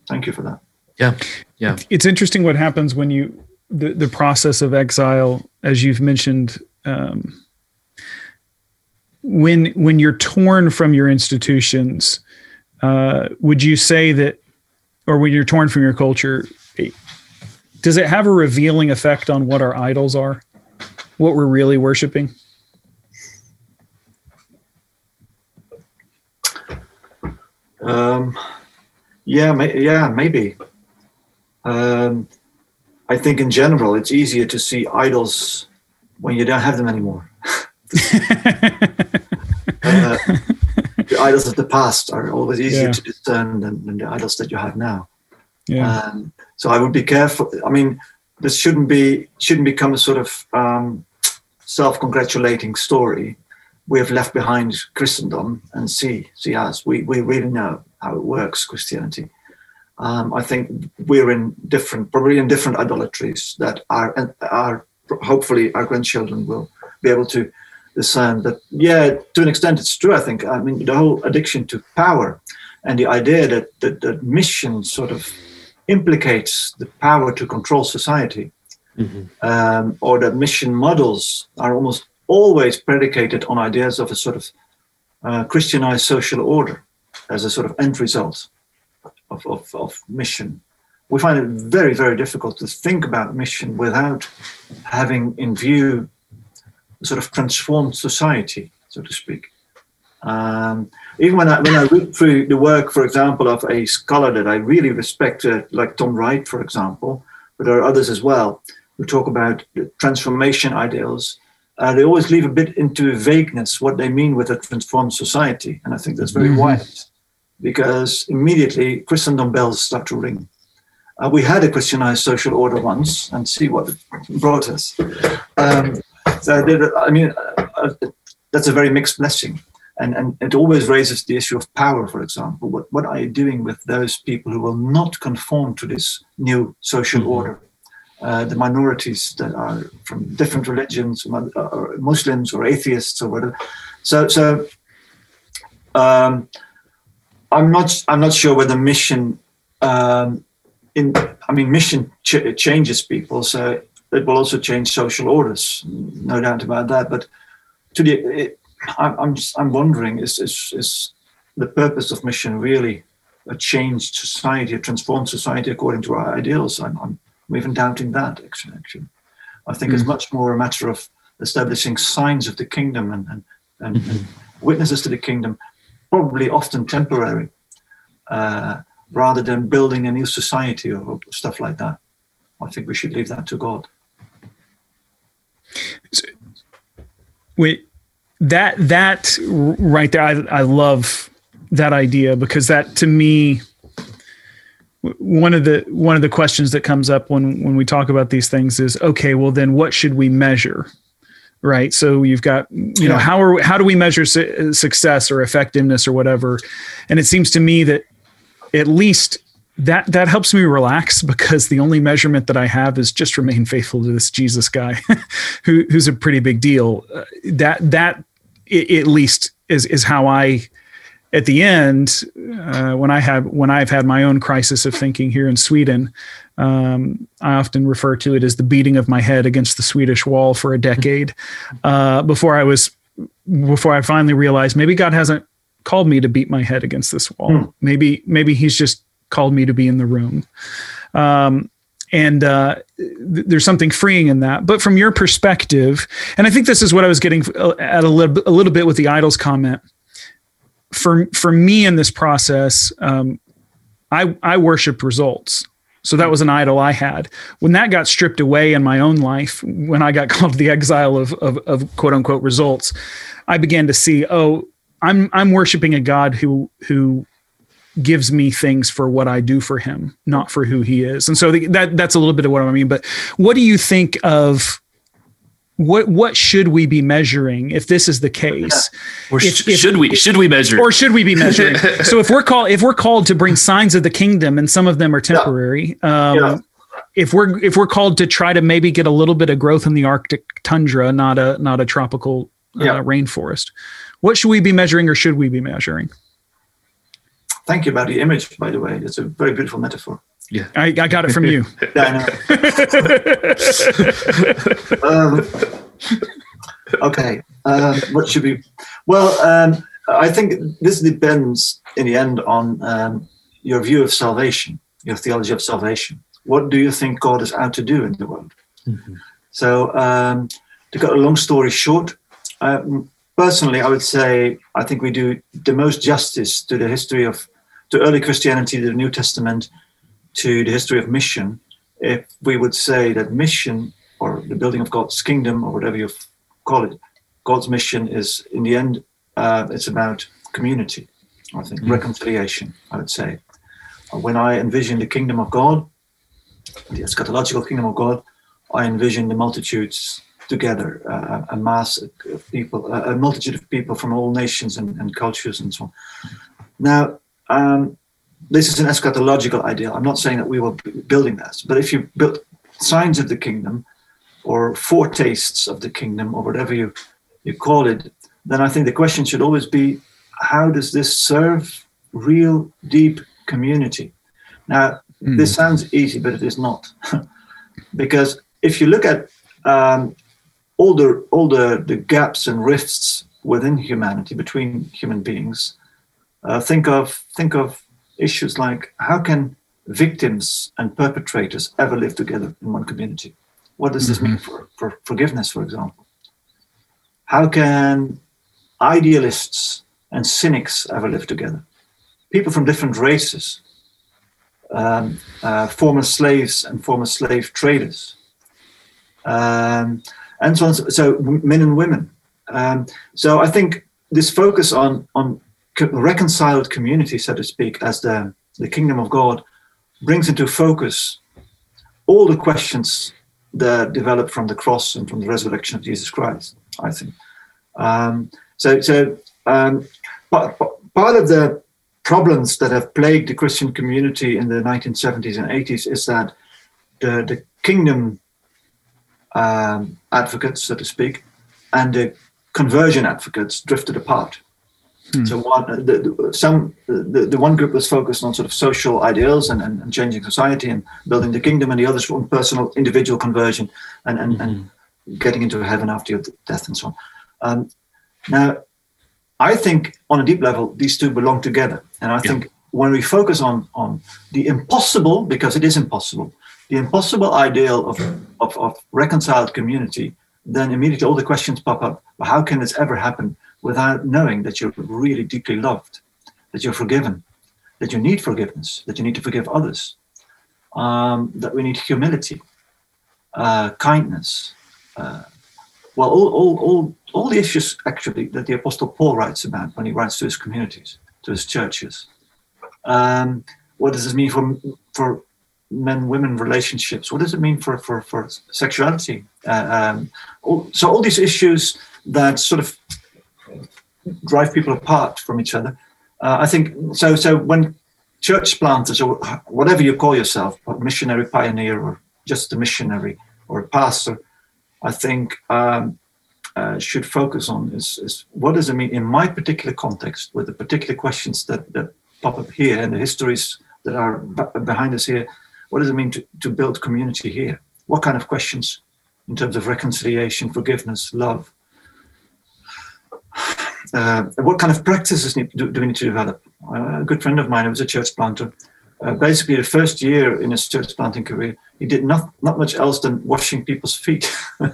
thank you for that. Yeah, yeah, it's interesting what happens when you the, the process of exile as you've mentioned um, when when you're torn from your institutions uh, would you say that or when you're torn from your culture does it have a revealing effect on what our idols are what we're really worshiping Um, yeah, may, yeah, maybe. Um, I think in general, it's easier to see idols when you don't have them anymore. Uh, the idols of the past are always easier Yeah. to discern than, than the idols that you have now. yeah Um, so I would be careful. I mean, this shouldn't be shouldn't become a sort of um, self-congratulating story. We have left behind Christendom and see see us. We we really know how it works, Christianity. Um, I think we're in different, probably in different idolatries that are are hopefully our grandchildren will be able to discern. But yeah, to an extent, it's true. I think. I mean, the whole addiction to power and the idea that that, that mission sort of implicates the power to control society, um, or that mission models are almost always predicated on ideas of a sort of uh, Christianized social order as a sort of end result of, of, of mission. We find it very, very difficult to think about mission without having in view sort of transformed society, so to speak. Um, even when I when I read through the work, for example, of a scholar that I really respect, uh, like Tom Wright, for example, but there are others as well who talk about the transformation ideals. Uh, they always leave a bit into vagueness what they mean with a transformed society, and I think that's very Mhm. wise because immediately Christendom bells start to ring. Uh, we had a Christianized social order once, and see what it brought us. Um, so I mean, uh, uh, that's a very mixed blessing and, and it always raises the issue of power, for example. What, what are you doing with those people who will not conform to this new social Mhm. order? Uh, the minorities that are from different religions, uh, or Muslims or atheists or whatever. So, so um, I'm not. I'm not sure whether mission. Um, in, I mean, mission ch- changes people, so it will also change social orders. No doubt about that. But to the it, I'm I'm, I'm wondering is, is is the purpose of mission really a changed society, a transformed society according to our ideals? I'm I'm, I'm even doubting that actually. Actually, I think it's much more a matter of establishing signs of the kingdom and and, and, and witnesses to the kingdom probably often temporary, uh, rather than building a new society or, or stuff like that. I think we should leave that to God. We that that right there I, I love that idea because that to me one of the one of the questions that comes up when when we talk about these things is okay well then what should we measure right so you've got you yeah. know how are how do we measure su- success or effectiveness or whatever and it seems to me that at least that that helps me relax *laughs* because the only measurement that I have is just remain faithful to this Jesus guy, *laughs* who, who's a pretty big deal. Uh, that that it, at least is is how I, at the end, uh, when I have when I've had my own crisis of thinking here in Sweden, um, I often refer to it as the beating of my head against the Swedish wall for a decade uh, before I was before I finally realized maybe God hasn't called me to beat my head against this wall. Hmm. Maybe maybe He's just called me to be in the room. Um, and uh, th- there's something freeing in that. But from your perspective, and I think this is what I was getting uh, at a little, a little bit with the idols comment. For for me in this process, um, I I worship results. So that was an idol I had. When that got stripped away in my own life, when I got *laughs* called the exile of, of, of quote unquote results, I began to see, oh, I'm I'm worshiping a God who who gives me things for what I do for him, not for who he is. And so the, that that's a little bit of what I mean. But what do you think of? What what should we be measuring if this is the case? *laughs* Or if, if, should we should we measure? Or should we be measuring? *laughs* so if we're called if we're called to bring signs of the kingdom, and some of them are temporary. Yeah. Um, yeah. If we're if we're called to try to maybe get a little bit of growth in the Arctic tundra, not a not a tropical uh, yeah. rainforest, what should we be measuring, or should we be measuring? Thank you about the image, by the way. It's a very beautiful metaphor. Yeah, I, I got it from you. *laughs* yeah, I know. um, okay, um, what should we? Well, um, I think this depends in the end on um, your view of salvation, your theology of salvation. What do you think God is out to do in the world? Mm-hmm. So, um, to cut a long story short, um, personally, I would say I think we do the most justice to the history of to early Christianity, to the New Testament, to the history of mission, if we would say that mission or the building of God's kingdom or whatever you call it, God's mission is in the end, uh, it's about community. I think mm. reconciliation. I would say, when I envision the kingdom of God, the eschatological kingdom of God, I envision the multitudes together, uh, a mass of people, a multitude of people from all nations and, and cultures and so on. Now, um, this is an eschatological ideal. I'm not saying that we were building this, but if you build signs of the kingdom or foretastes of the kingdom or whatever you, you call it, then I think the question should always be how does this serve real, deep community? Now, mm. this sounds easy, but it is not. *laughs* because if you look at um, all, the, all the, the gaps and rifts within humanity, between human beings, uh, think of think of issues like how can victims and perpetrators ever live together in one community? What does this mm-hmm. mean for, for forgiveness, for example? How can idealists and cynics ever live together? People from different races, um, uh, former slaves and former slave traders, um, and so on. So men and women. Um, so I think this focus on on reconciled community, so to speak, as the, the kingdom of God, brings into focus all the questions that develop from the cross and from the resurrection of Jesus Christ, I think. Um, so, so um, part, part of the problems that have plagued the Christian community in the 1970s and 80s is that the, the kingdom um, advocates, so to speak, and the conversion advocates drifted apart. Hmm. So one, the, the, some the, the one group was focused on sort of social ideals and, and, and, changing society and building the kingdom, and the others on personal individual conversion and and, mm-hmm. and getting into heaven after your death and so on. Um, now, I think on a deep level these two belong together, and I think when we focus on on the impossible, because it is impossible, the impossible ideal of of, of reconciled community, then immediately all the questions pop up: well, How can this ever happen? Without knowing that you're really deeply loved, that you're forgiven, that you need forgiveness, that you need to forgive others, um, that we need humility, uh, kindness. Uh, well, all, all, all, all the issues actually that the Apostle Paul writes about when he writes to his communities, to his churches. Um, what does this mean for, for men women relationships? What does it mean for, for, for sexuality? Uh, um, all, so, all these issues that sort of drive people apart from each other. Uh, I think so. So when church planters or whatever you call yourself, a missionary pioneer or just a missionary or a pastor, I think um, uh, should focus on is, is, what does it mean in my particular context with the particular questions that, that pop up here and the histories that are b- behind us here. What does it mean to, to build community here? What kind of questions in terms of reconciliation, forgiveness, love? Uh, what kind of practices need, do, do, we need to develop? Uh, a good friend of mine, who was a church planter, uh, basically the first year in his church planting career, he did not, not much else than washing people's feet. *laughs*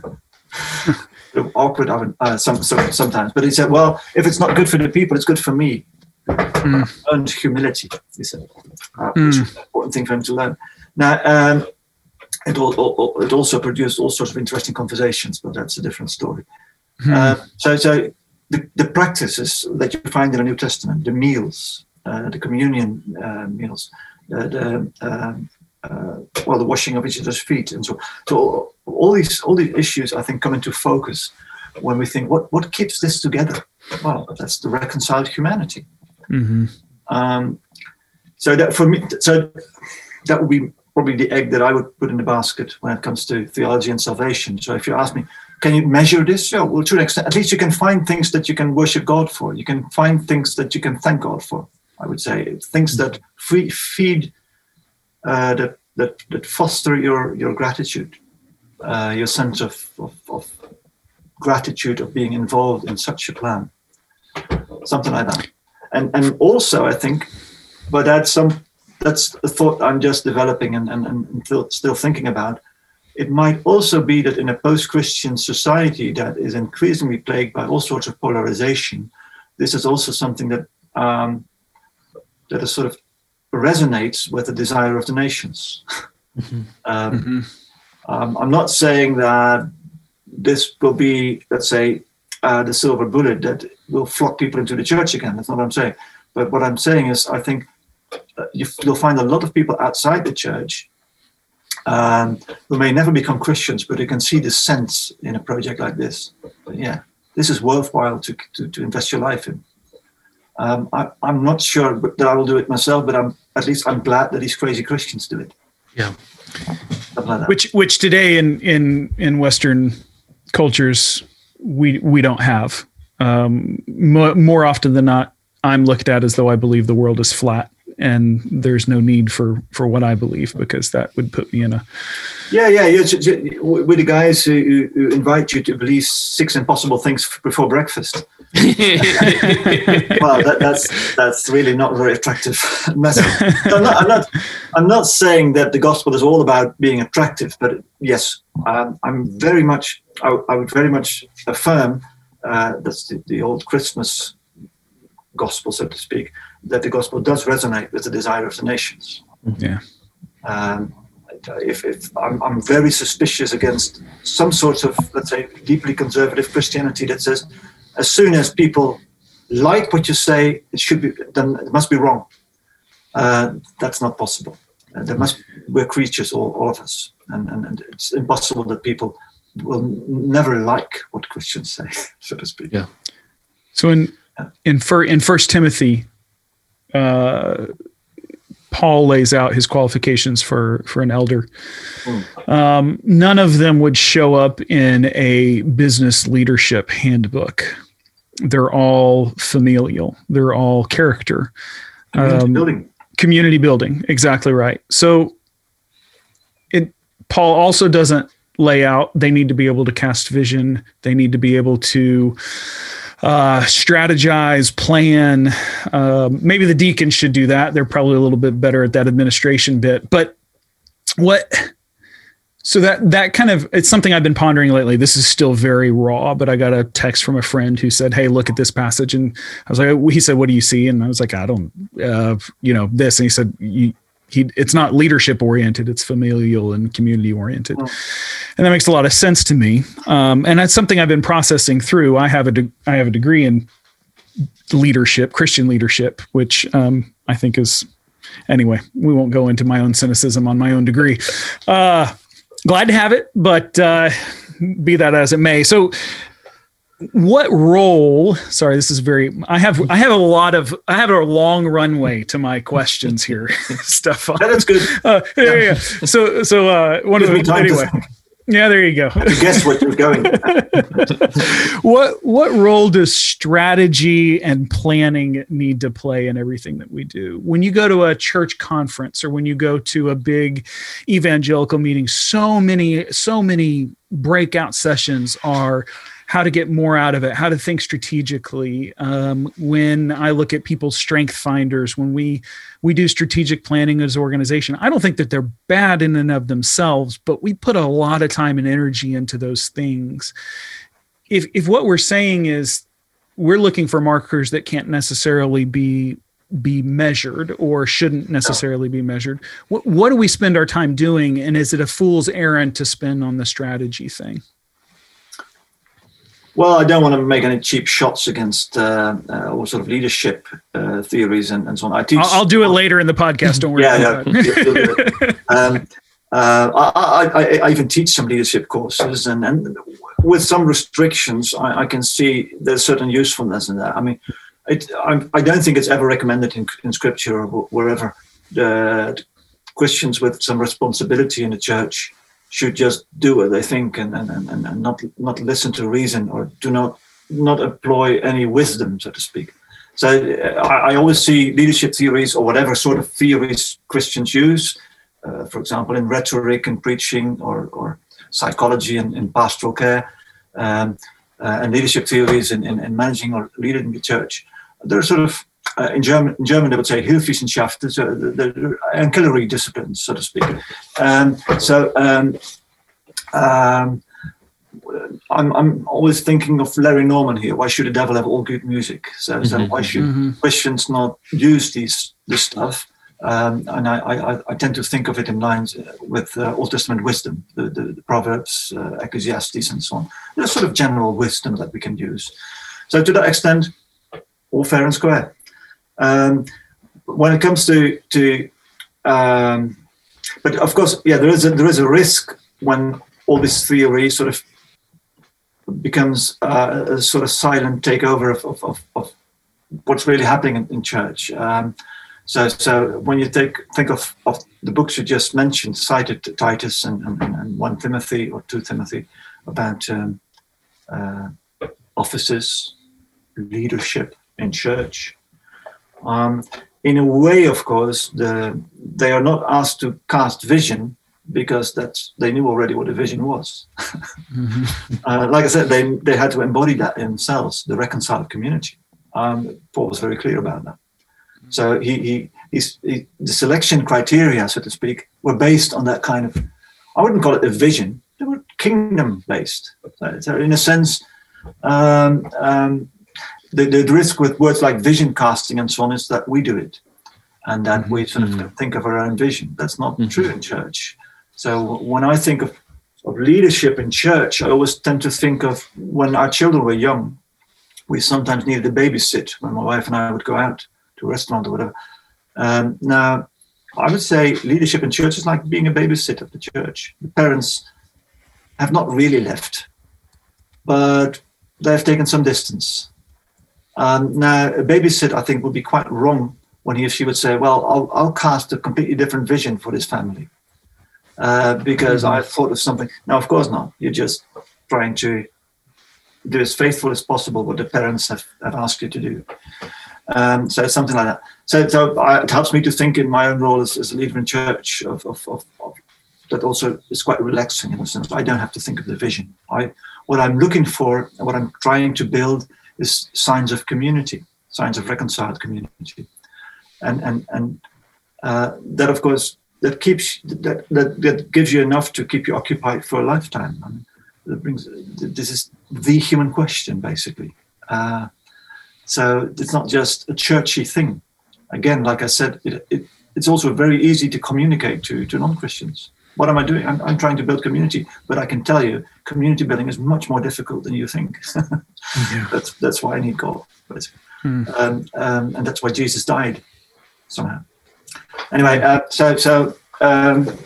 awkward uh, some, some, sometimes, but he said, well, if it's not good for the people, it's good for me. Mm. Learned humility, he said, mm. which is an important thing for him to learn. Now, um, it, all, it also produced all sorts of interesting conversations, but that's a different story. Mm. so, so the, the practices that you find in the New Testament, the meals, uh, the communion uh, meals, the, the um, uh, well, the washing of each other's feet, and so so all these all these issues I think come into focus when we think what what keeps this together. Well, that's the reconciled humanity. Mm-hmm. Um, so that for me, so that would be probably the egg that I would put in the basket when it comes to theology and salvation. So if you ask me, can you measure this? Yeah, well, to an extent, at least you can find things that you can worship God for. You can find things that you can thank God for. I would say things that free, feed, uh, that that that foster your your gratitude, uh, your sense of, of, of gratitude of being involved in such a plan, something like that. And and also, I think, but that's some that's a thought I'm just developing and and, and still, still thinking about it might also be that in a post Christian society that is increasingly plagued by all sorts of polarization, this is also something that, um, that is sort of resonates with the desire of the nations. Mm-hmm. *laughs* um, mm-hmm. Um, I'm not saying that this will be, let's say, uh, the silver bullet that will flock people into the church again. That's not what I'm saying. But what I'm saying is, I think uh, you, will find a lot of people outside the church um, who may never become Christians, but who can see the sense in a project like this. But yeah, this is worthwhile to, to, to invest your life in. Um, I, am not sure that I will do it myself, but I'm at least I'm glad that these crazy Christians do it. Yeah. Like which which today in in in Western cultures we we don't have. Um, more, more often than not, I'm looked at as though I believe the world is flat and there's no need for for what I believe because that would put me in a yeah yeah yeah with the guys who, who invite you to believe six impossible things before breakfast. *laughs* well, that, that's that's really not a very attractive *laughs* message. I'm not, I'm not, I'm not saying that the gospel is all about being attractive, but yes, um, I'm very much I, I, would very much affirm uh, that's the, the old Christmas gospel, so to speak, that the gospel does resonate with the desire of the nations. Yeah. Um, if, if I'm, I'm, very suspicious against some sort of, let's say, deeply conservative Christianity that says, as soon as people like what you say, it should be, then it must be wrong. Uh, that's not possible. Uh, there must we're creatures, all, all of us, and, and, and, it's impossible that people will never like what Christians say, *laughs* so to speak. Yeah. So in in in First Timothy, uh, Paul lays out his qualifications for for an elder. Hmm. Um, none of them would show up in a business leadership handbook. They're all familial. They're all character. Community um, building. Community building. Exactly right. So, it Paul also doesn't lay out. They need to be able to cast vision. They need to be able to uh, strategize, plan. Uh, maybe the deacons should do that. They're probably a little bit better at that administration bit. But what So that that kind of it's something I've been pondering lately. This is still very raw, but I got a text from a friend who said, "Hey, look at this passage," and I was like, he said, "What do you see?" And I was like, "I don't, uh, you know, this." And he said, "You." He, it's not leadership oriented; it's familial and community oriented, oh. and that makes a lot of sense to me. Um, and that's something I've been processing through. I have a de- I have a degree in leadership, Christian leadership, which um, I think is anyway. We won't go into my own cynicism on my own degree. Uh, glad to have it, but uh, be that as it may. So, what role? Sorry, this is very. I have I have a lot of I have a long runway to my questions here, *laughs* Stefan. That's good. Uh, yeah, yeah, yeah. So so uh, one of the anyway. Yeah, there you go. guess what you're going. *laughs* what what role does strategy and planning need to play in everything that we do? When you go to a church conference or when you go to a big evangelical meeting, so many so many breakout sessions are how to get more out of it, how to think strategically. Um, when I look at people's strength finders, when we we do strategic planning as an organization, I don't think that they're bad in and of themselves, but we put a lot of time and energy into those things. If if what we're saying is we're looking for markers that can't necessarily be be measured or shouldn't necessarily be measured. What, what do we spend our time doing? And is it a fool's errand to spend on the strategy thing? Well, I don't want to make any cheap shots against uh, uh, all sort of leadership uh, theories and, and so on. I teach. I'll, I'll, do it later in the podcast. Don't worry. yeah, yeah. *laughs* um, uh, I, I, I, even teach some leadership courses, and, and with some restrictions, I, I can see there's certain usefulness in that. I mean, it, I, I don't think it's ever recommended in, in Scripture or wherever uh, Christians with some responsibility in the church should just do what they think and, and, and, and not not listen to reason or do not not employ any wisdom, so to speak. So uh, I, I always see leadership theories or whatever sort of theories Christians use, uh, for example, in rhetoric and preaching or, or psychology and, in pastoral care, um, uh, and leadership theories in, in, in, managing or leading the church. They're sort of uh, in German, in German, they would say Hilfswissenschaften, so the, the, ancillary disciplines, so to speak. Um, so um, um, I'm, I'm always thinking of Larry Norman here. Why should the devil have all good music? So, mm-hmm. so why should mm-hmm. Christians not use these this stuff? Um, and I, I, I, tend to think of it in lines uh, with uh, Old Testament wisdom, the, the, the Proverbs, uh, Ecclesiastes, and so on. There's sort of general wisdom that we can use. So to that extent, all fair and square. Um, when it comes to to, um, but of course, yeah, there is a, there is a risk when all this theory sort of becomes uh, a sort of silent takeover of, of, of, of what's really happening in, in church. Um, so, so when you take think of, of the books you just mentioned, cited Titus and, and, and one Timothy or two Timothy about um, uh, offices, leadership in church, um, in a way, of course, the, they are not asked to cast vision because that's they knew already what a vision was. *laughs* mm-hmm. uh, like I said, they they had to embody that themselves, the reconciled community. Um, Paul was very clear about that. So he, he, he's, he, the selection criteria, so to speak, were based on that kind of. I wouldn't call it a vision; they were kingdom based. So in a sense, um, um, the, the risk with words like vision casting and so on is that we do it and that we sort of mm-hmm. think of our own vision. That's not mm-hmm. true in church. So when I think of, of leadership in church, I always tend to think of when our children were young, we sometimes needed a babysit when my wife and I would go out to a restaurant or whatever. Um, now, I would say leadership in church is like being a babysitter of the church. The parents have not really left, but they have taken some distance. Um, now, a babysit, I think, would be quite wrong when he or she would say, "Well, I'll, I'll cast a completely different vision for this family uh, because mm-hmm. I thought of something." Now, of course not. You're just trying to do as faithful as possible what the parents have, have asked you to do. Um, so something like that. So, so I, it helps me to think in my own role as, as a leader in church of, of, of, of, that also is quite relaxing in a sense. I don't have to think of the vision. I what I'm looking for, what I'm trying to build is signs of community, signs of reconciled community. And, and, and uh, that, of course, that keeps that, that that gives you enough to keep you occupied for a lifetime. I mean, that brings this is the human question basically. Uh, so it's not just a churchy thing. Again, like I said, it, it, it's also very easy to communicate to to non-Christians. What am I doing? I'm, I'm trying to build community, but I can tell you, community building is much more difficult than you think. *laughs* yeah. That's that's why I need God, hmm. um, um, and that's why Jesus died somehow. Anyway, uh, so so um,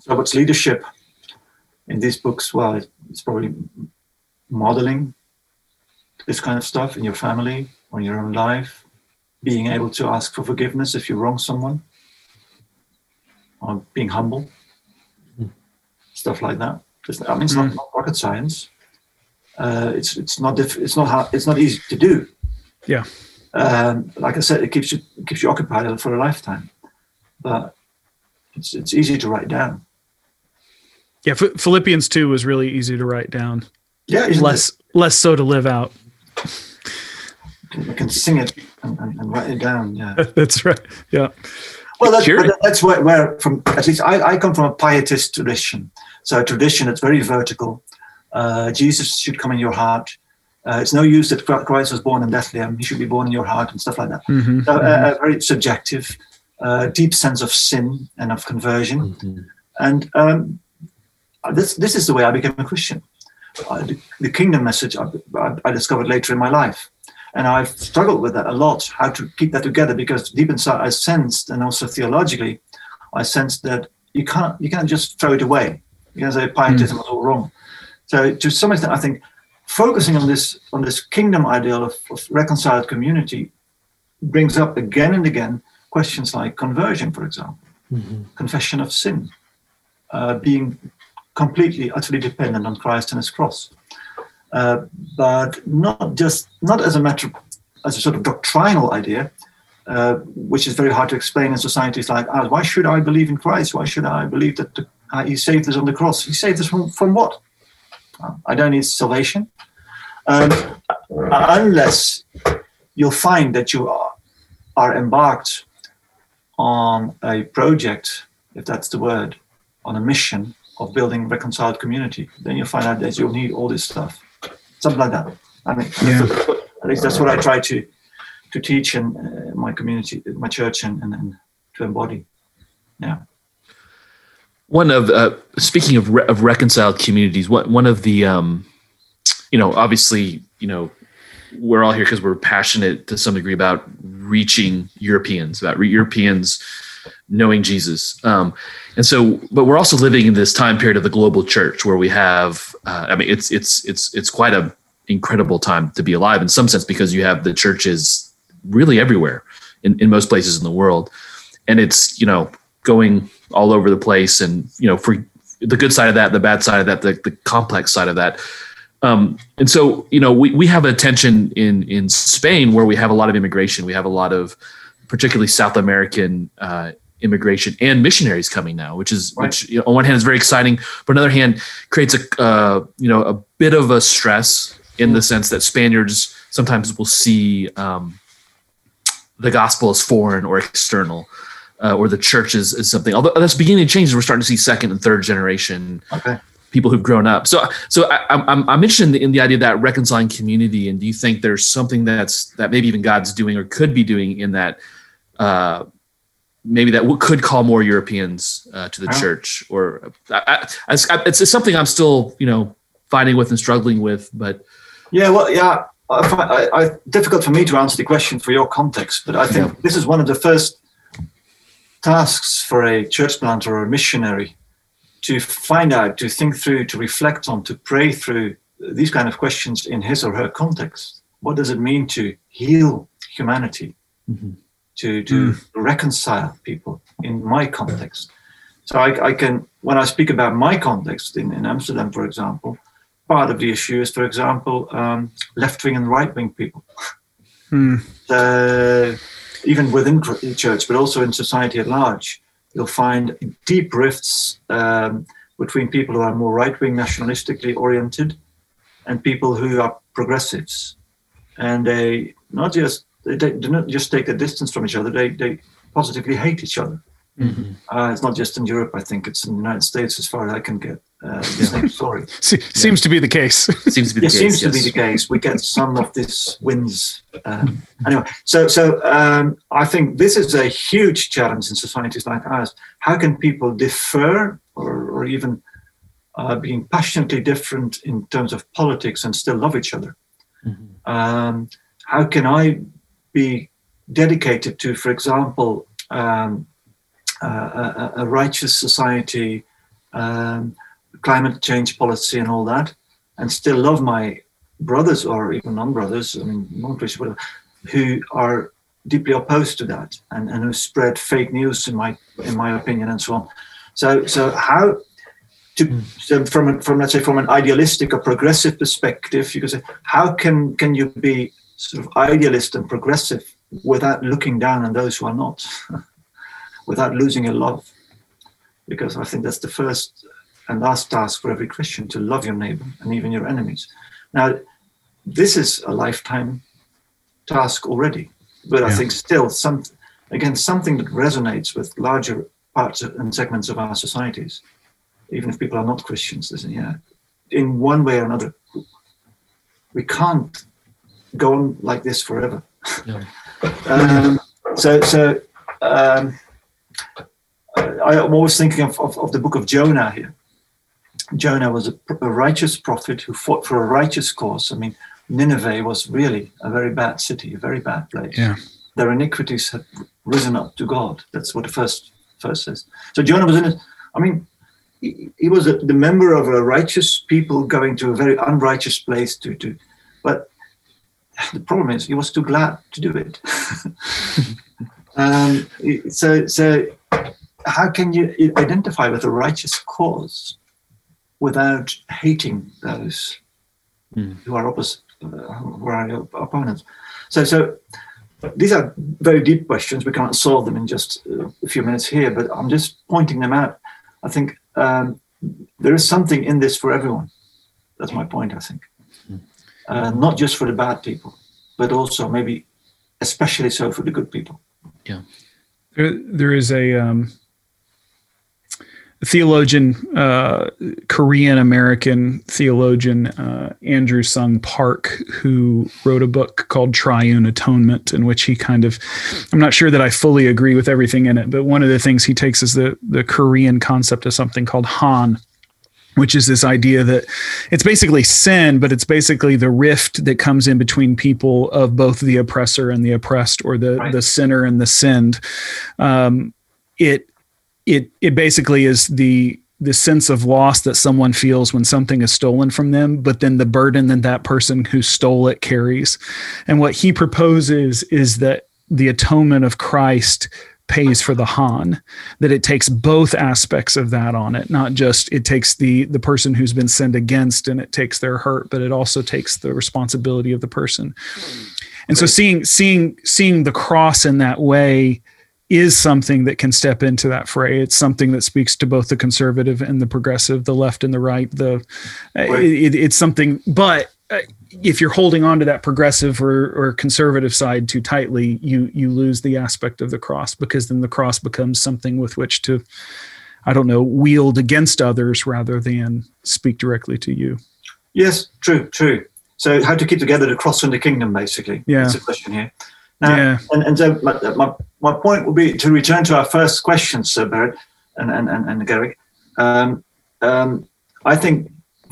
so what's leadership in these books? Well, it's probably modeling this kind of stuff in your family or in your own life, being able to ask for forgiveness if you wrong someone, or being humble, mm. Stuff like that. I mean, it's mm. not, not, rocket science. Uh, it's it's not diff- it's not hard, it's not easy to do. Yeah. Um, like I said, it keeps you it keeps you occupied for a lifetime, but it's it's easy to write down. Yeah, Philippians two was really easy to write down. Yeah, less it? less so to live out. You can sing it and, and, and write it down. Yeah, *laughs* that's right. Yeah. Well, that's, that's where, where, from at least I, I come from a pietist tradition. So a tradition that's very vertical. Uh, Jesus should come in your heart. Uh, it's no use that Christ was born in Bethlehem. He should be born in your heart and stuff like that. Mm-hmm, so, uh, mm-hmm. very subjective, uh, deep sense of sin and of conversion. Mm-hmm. And um, this this is the way I became a Christian. Uh, the, the, kingdom message I, I, discovered later in my life. And I've struggled with that a lot, how to keep that together, because deep inside I sensed, and also theologically, I sensed that you can't you can't just throw it away. You can say pietism mm. was all wrong. So to some extent, I think focusing on this on this kingdom ideal of, of reconciled community brings up again and again questions like conversion, for example, mm-hmm. confession of sin, uh, being completely, utterly dependent on Christ and His cross uh, but not just not as a matter as a sort of doctrinal idea, uh, which is very hard to explain in societies like ours. Why should I believe in Christ? Why should I believe that the, uh, He saved us on the cross? He saved us from, from what? I don't need salvation. Um, unless you'll find that you are, are embarked on a project, if that's the word, on a mission of building reconciled community, then you'll find out that you'll need all this stuff something like that. I mean, yeah. *laughs* at least that's what I try to to teach in uh, my community, my church, and, and, and, to embody. Yeah. One of uh, speaking of, re- of reconciled communities, what one of the um, you know, obviously, you know, we're all here because we're passionate to some degree about reaching Europeans, about Europeans knowing Jesus. Um, and so, but we're also living in this time period of the global church where we have, uh, I mean, it's, it's, it's, it's quite a incredible time to be alive in some sense because you have the churches really everywhere in, in most places in the world. And it's, you know, going all over the place and, you know, for the good side of that, the bad side of that, the, the complex side of that. Um, and so, you know, we, we have a tension in, in Spain where we have a lot of immigration. We have a lot of, particularly South American uh, immigration and missionaries coming now, which is right. which you know, on one hand is very exciting, but on the other hand creates a uh, you know a bit of a stress in the sense that Spaniards sometimes will see um, the gospel as foreign or external. Uh, or the church is, is something. Although that's beginning to change, we're starting to see second and third generation okay. people who've grown up. So, so I, I'm I'm interested in the, in the idea of that reconciling community. And do you think there's something that's that maybe even God's doing or could be doing in that uh, maybe that could call more Europeans uh, to the church, or I, I, I, it's, something I'm still, you know, fighting with and struggling with. But yeah, well, yeah, I, difficult for me to answer the question for your context, but I think yeah. this is one of the first tasks for a church planter or a missionary to find out, to think through, to reflect on, to pray through these kind of questions in his or her context. What does it mean to heal humanity? Mm-hmm to to mm. reconcile people in my context. So I, I, can, when I speak about my context in, in Amsterdam, for example, part of the issue is, for example, um, left wing and right wing people. Mm. *laughs* Uh, even within the church, but also in society at large, you'll find deep rifts um, between people who are more right wing, nationalistically oriented, and people who are progressives. And they not just they, they do not just take a distance from each other; they they positively hate each other. Mm-hmm. Uh, it's not just in Europe. I think it's in the United States, as far as I can get. Uh, the same story. *laughs* seems to be the case. *laughs* seems to be the it case. Seems yes. to be the case. We get some of this wins. Um, anyway, so so um, I think this is a huge challenge in societies like ours. How can people differ or, or even uh, being passionately different in terms of politics and still love each other? Mm-hmm. Um, how can I be dedicated to, for example, um, uh, a, a, righteous society, um, climate change policy, and all that, and still love my brothers or even non-brothers, I mean, non-Christian, who are deeply opposed to that and, and who spread fake news, in my in my opinion, and so on. So, so how to hmm. so from from let's say from an idealistic or progressive perspective, you could say, how can can you be sort of idealist and progressive without looking down on those who are not? *laughs* without losing a love. Because I think that's the first and last task for every Christian to love your neighbor and even your enemies. Now, this is a lifetime task already, but yeah. I think still some again something that resonates with larger parts and segments of our societies, even if people are not Christians. Listen, yeah, in one way or another, we can't go on like this forever. Yeah. *laughs* um, so, so um, I'm always thinking of, of, of, the book of Jonah here. Jonah was a, a, righteous prophet who fought for a righteous cause. I mean, Nineveh was really a very bad city, a very bad place. Yeah. Their iniquities had risen up to God. That's what the first verse says. So Jonah was in it. I mean, he, he was a, the member of a righteous people going to a very unrighteous place to, to but the problem is he was too glad to do it. *laughs* um, so, so how can you identify with a righteous cause without hating those mm. who are opposite, uh, who are your opponents? So, so these are very deep questions. We can't solve them in just uh, a few minutes here, but I'm just pointing them out. I think um, there is something in this for everyone. That's my point. I think. Uh, not just for the bad people, but also maybe especially so for the good people. Yeah, there, there is a um, theologian, uh, Korean American theologian uh, Andrew Sung Park, who wrote a book called Triune Atonement, in which he kind of, I'm not sure that I fully agree with everything in it, but one of the things he takes is the the Korean concept of something called Han, which is this idea that it's basically sin, but it's basically the rift that comes in between people of both the oppressor and the oppressed, or the right. the sinner and the sinned. Um, it it it basically is the the sense of loss that someone feels when something is stolen from them, but then the burden that that person who stole it carries. And what he proposes is that the atonement of Christ pays for the han that it takes both aspects of that on it not just it takes the the person who's been sinned against and it takes their hurt but it also takes the responsibility of the person and so seeing seeing seeing the cross in that way is something that can step into that fray. It's something that speaks to both the conservative and the progressive, the left and the right. The right. It, it's something, but if you're holding on to that progressive or, or conservative side too tightly, you you lose the aspect of the cross because then the cross becomes something with which to, I don't know, wield against others rather than speak directly to you. Yes, true, true. So how to keep together the cross and the kingdom, basically. Yeah, that's a question here. Now, yeah. and, and so my, my, my point would be to return to our first question, Sir Barrett and, and, and, and Garrick. Um, um, I think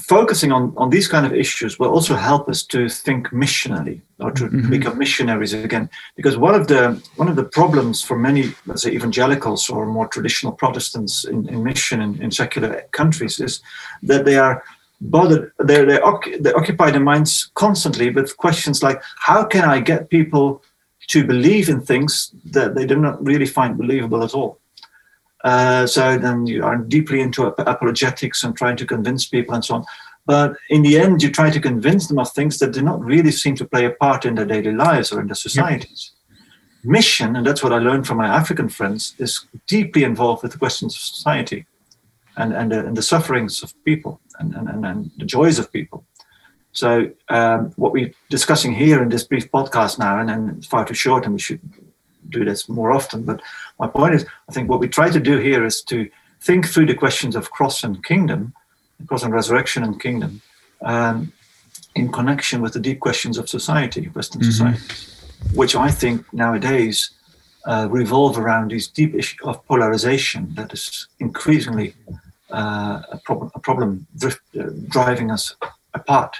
focusing on, on these kind of issues will also help us to think missionally or to mm-hmm. become missionaries again. Because one of the one of the problems for many, let's say, evangelicals or more traditional Protestants in, in mission in, in secular countries is that they are bothered they they they occupy their minds constantly with questions like how can I get people to believe in things that they do not really find believable at all. Uh, so then you are deeply into apologetics and trying to convince people and so on. But in the end, you try to convince them of things that do not really seem to play a part in their daily lives or in their societies. Yep. Mission, and that's what I learned from my African friends, is deeply involved with the questions of society and, and, uh, and the sufferings of people and, and, and, and the joys of people. So um, what we're discussing here in this brief podcast now, and then it's far too short, and we should do this more often. But my point is, I think what we try to do here is to think through the questions of cross and kingdom, cross and resurrection and kingdom, um, in connection with the deep questions of society, Western mm-hmm. society, which I think nowadays uh, revolve around these deep issues of polarization that is increasingly uh, a problem, a problem drift, uh, driving us apart,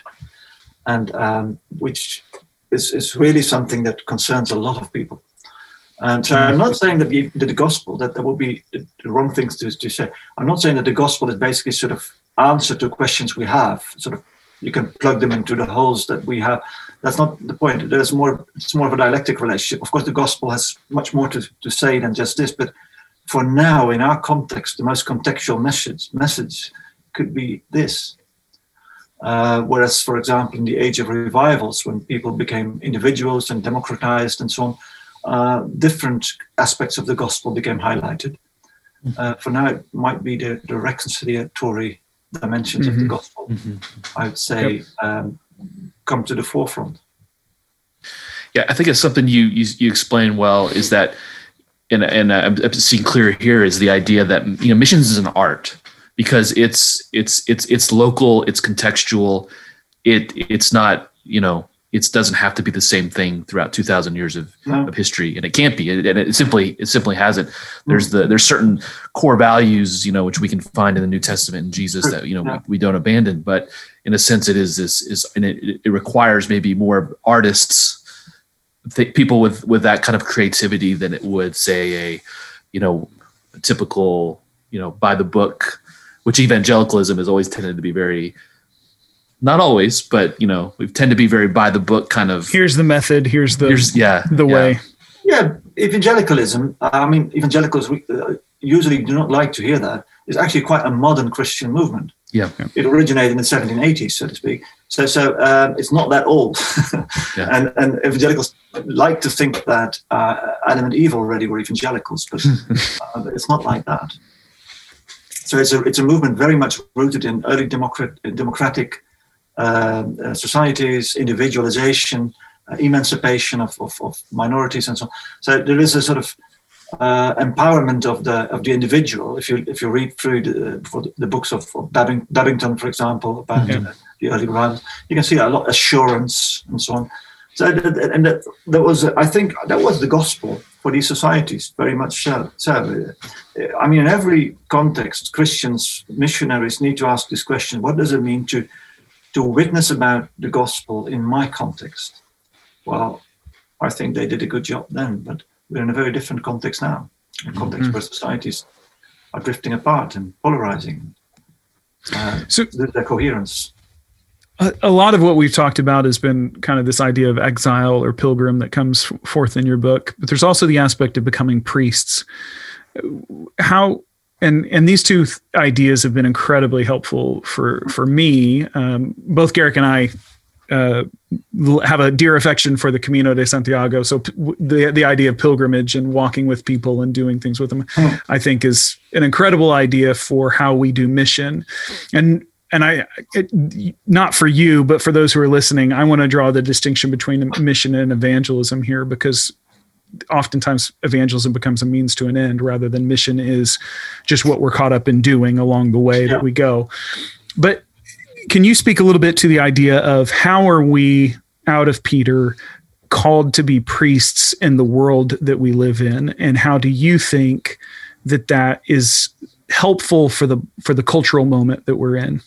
and um, which is, is really something that concerns a lot of people. And so I'm not saying that the, gospel, that there will be the wrong things to, to say. I'm not saying that the gospel is basically sort of answer to questions we have, sort of you can plug them into the holes that we have. That's not the point. There's more. It's more of a dialectic relationship. Of course, the gospel has much more to, to say than just this. But for now, in our context, the most contextual message message could be this. Uh, whereas, for example, in the age of revivals, when people became individuals and democratized and so on, uh, different aspects of the gospel became highlighted. Mm-hmm. Uh, for now, it might be the, the reconciliatory dimensions mm-hmm. of the mm-hmm. gospel, mm-hmm. I would say, yep. um, come to the forefront. Yeah, I think it's something you you, you explain well. Is that, and and I'm seeing clear here is the idea that you know missions is an art because it's it's it's it's local, it's contextual, it it's not you know it doesn't have to be the same thing throughout 2000 years of, no. of history and it can't be and it simply it simply hasn't. Mm. There's the there's certain core values you know which we can find in the new testament and jesus that you know we, we, don't abandon but in a sense it is this is and it, it requires maybe more artists th- people with with that kind of creativity than it would say a you know a typical you know by the book which evangelicalism has always tended to be very not always, but you know, we tend to be very by the book kind of. Here's the method. Here's the here's, yeah the yeah. way. Yeah, evangelicalism. I mean, evangelicals uh, usually do not like to hear that. It's actually quite a modern Christian movement. Yeah, it originated in the 1780s, so to speak. So, so um, it's not that old. *laughs* yeah. And and evangelicals like to think that uh, Adam and Eve already were evangelicals, but *laughs* uh, it's not like that. So it's a it's a movement very much rooted in early democrat, democratic societies, individualization, uh, emancipation of, of, of, minorities, and so on. So there is a sort of uh, empowerment of the of the individual. If you if you read through the, the books of, of Babbing, Bebbington, for example, about mm-hmm. the early revivals, you can see a lot of assurance and so on. So and that, that was I think that was the gospel for these societies very much. So, I mean, in every context, Christians, missionaries need to ask this question: What does it mean to to witness about the gospel in my context. Well, I think they did a good job then, but we're in a very different context now, a context mm-hmm. where societies are drifting apart and polarizing. Uh, so their coherence. A, a lot of what we've talked about has been kind of this idea of exile or pilgrim that comes forth in your book, but there's also the aspect of becoming priests. How and and these two th- ideas have been incredibly helpful for for me. Um, both Garrick and I uh, have a dear affection for the Camino de Santiago. So p- the the idea of pilgrimage and walking with people and doing things with them. I think, is an incredible idea for how we do mission. And and I, it, not for you, but for those who are listening, I want to draw the distinction between mission and evangelism here because oftentimes evangelism becomes a means to an end rather than mission is just what we're caught up in doing along the way yeah. that we go. But can you speak a little bit to the idea of how are we out of Peter called to be priests in the world that we live in and how do you think that that is helpful for the for the cultural moment that we're in?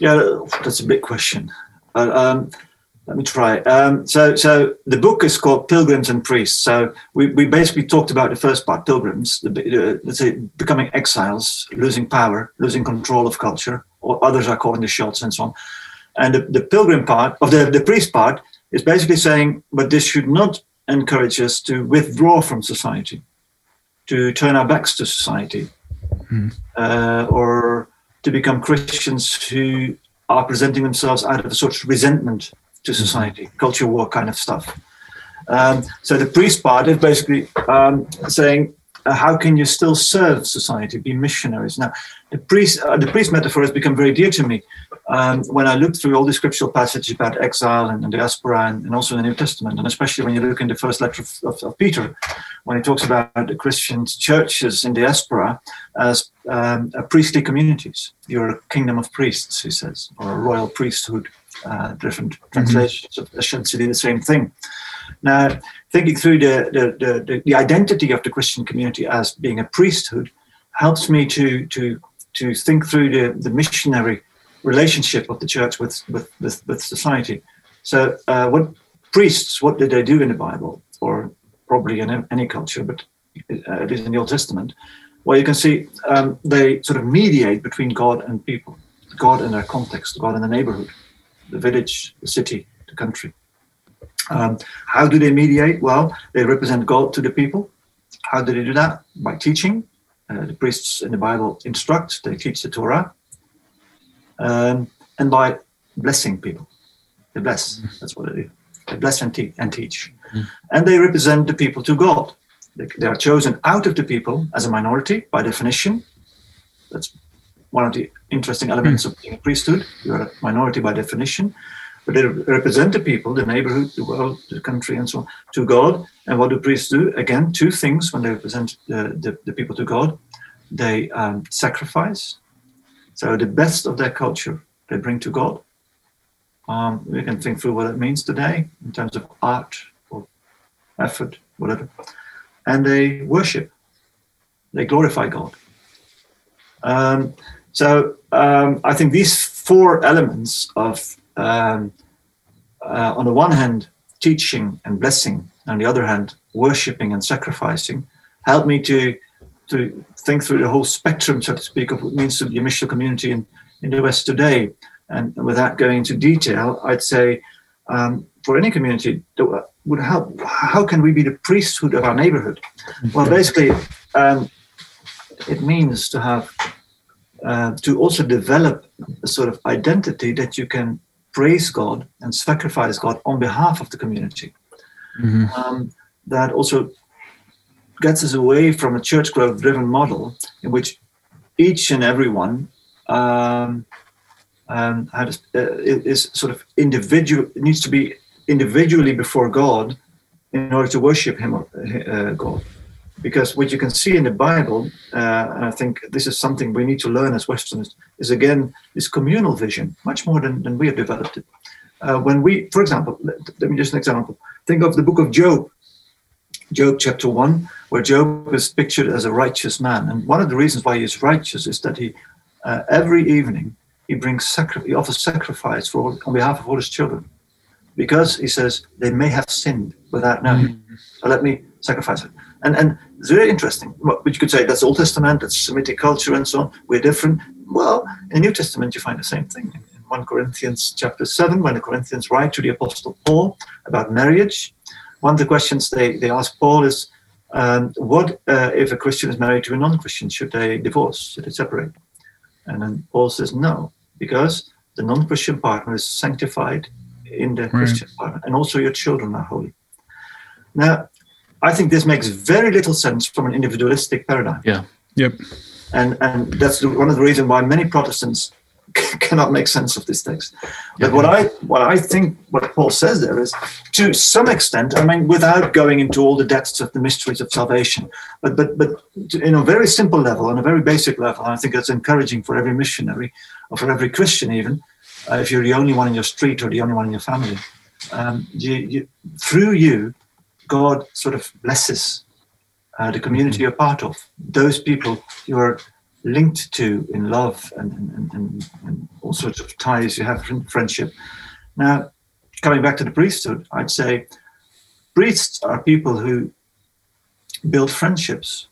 Yeah, that's a big question. Uh, um, let me try. Um, so, so the book is called Pilgrims and Priests. So we, we basically talked about the first part, pilgrims, the, uh, let's say becoming exiles, losing power, losing control of culture, or others are calling the shots and so on. And the, the pilgrim part of the, the priest part is basically saying, but this should not encourage us to withdraw from society, to turn our backs to society, mm. uh, or to become Christians who are presenting themselves out of a sort of resentment to society, culture war kind of stuff. Um, so the priest part is basically um, saying, uh, how can you still serve society, be missionaries? Now, the priest, uh, the priest metaphor has become very dear to me um, when I look through all the scriptural passages about exile and, and diaspora, and, and, also in the New Testament, and especially when you look in the first letter of, of, of Peter, when he talks about the Christian churches in diaspora as um, priestly communities, you're a kingdom of priests, he says, or a royal priesthood. Uh, different mm-hmm. translations of essentially the same thing. Now, thinking through the, the, the, the identity of the Christian community as being a priesthood helps me to to to think through the, the missionary relationship of the church with with with, with society. So, uh, what priests? What did they do in the Bible, or probably in any culture, but uh, it is in the Old Testament? Well, you can see um, they sort of mediate between God and people, God in their context, God in the neighborhood, the village, the city, the country. Um, how do they mediate? Well, they represent God to the people. How do they do that? By teaching. Uh, the priests in the Bible instruct, they teach the Torah um, and by blessing people. They bless. That's what they do. They bless and, te- and teach. Mm. And they represent the people to God. They, they, are chosen out of the people as a minority by definition. That's one of the interesting elements mm. of being a priesthood. You're a minority by definition. But they represent the people, the neighborhood, the world, the country, and so on, to God. And what do priests do? Again, two things when they represent the, the, the people to God. They um, sacrifice, so the best of their culture they bring to God. Um, we can think through what it means today in terms of art or effort, whatever. And they worship, they glorify God. Um, so um, I think these four elements of, um, uh, on the one hand, teaching and blessing, on the other hand, worshiping and sacrificing, help me to to think through the whole spectrum, so to speak, of what it means to the missional community in, in the West today. And without going into detail, I'd say um, for any community that would help, how can we be the priesthood of our neighborhood? Well, basically, um, it means to have, uh, to also develop a sort of identity that you can praise God and sacrifice God on behalf of the community. Mm-hmm. Um, that also gets us away from a church growth driven model in which each and everyone um, um, uh, is sort of individual needs to be individually before God in order to worship Him, uh, God. Because what you can see in the Bible, uh, and I think this is something we need to learn as Westerners, is again this communal vision, much more than, than we have developed it. Uh, when we, for example, let, let me just an example. Think of the book of Job. Job chapter 1, where Job is pictured as a righteous man. And one of the reasons why he is righteous is that he, uh, every evening, he brings sacri- he offers sacrifice for all, on behalf of all his children, because he says they may have sinned without knowing. Mm-hmm. So let me sacrifice it. And and it's very interesting. But you could say that's Old Testament, that's Semitic culture, and so on. We're different. Well, in the New Testament, you find the same thing. In 1 Corinthians chapter 7, when the Corinthians write to the Apostle Paul about marriage, one of the questions they, they ask Paul is, um, what uh, if a Christian is married to a non-Christian? Should they divorce? Should they separate? And then Paul says no, because the non-Christian partner is sanctified in the right. Christian partner, and also your children are holy. Now, I think this makes very little sense from an individualistic paradigm. Yeah. Yep. And and that's one of the reasons why many Protestants *laughs* cannot make sense of this text. But what I what I think what Paul says there is, to some extent, I mean, without going into all the depths of the mysteries of salvation, but but but in a very simple level, on a very basic level, I think that's encouraging for every missionary or for every Christian, even uh, if you're the only one in your street or the only one in your family. Um, you, you, through you, God sort of blesses uh, the community you're part of. Those people you are linked to in love and, and, and, and all sorts of ties you have in friendship. Now, coming back to the priesthood, I'd say priests are people who build friendships,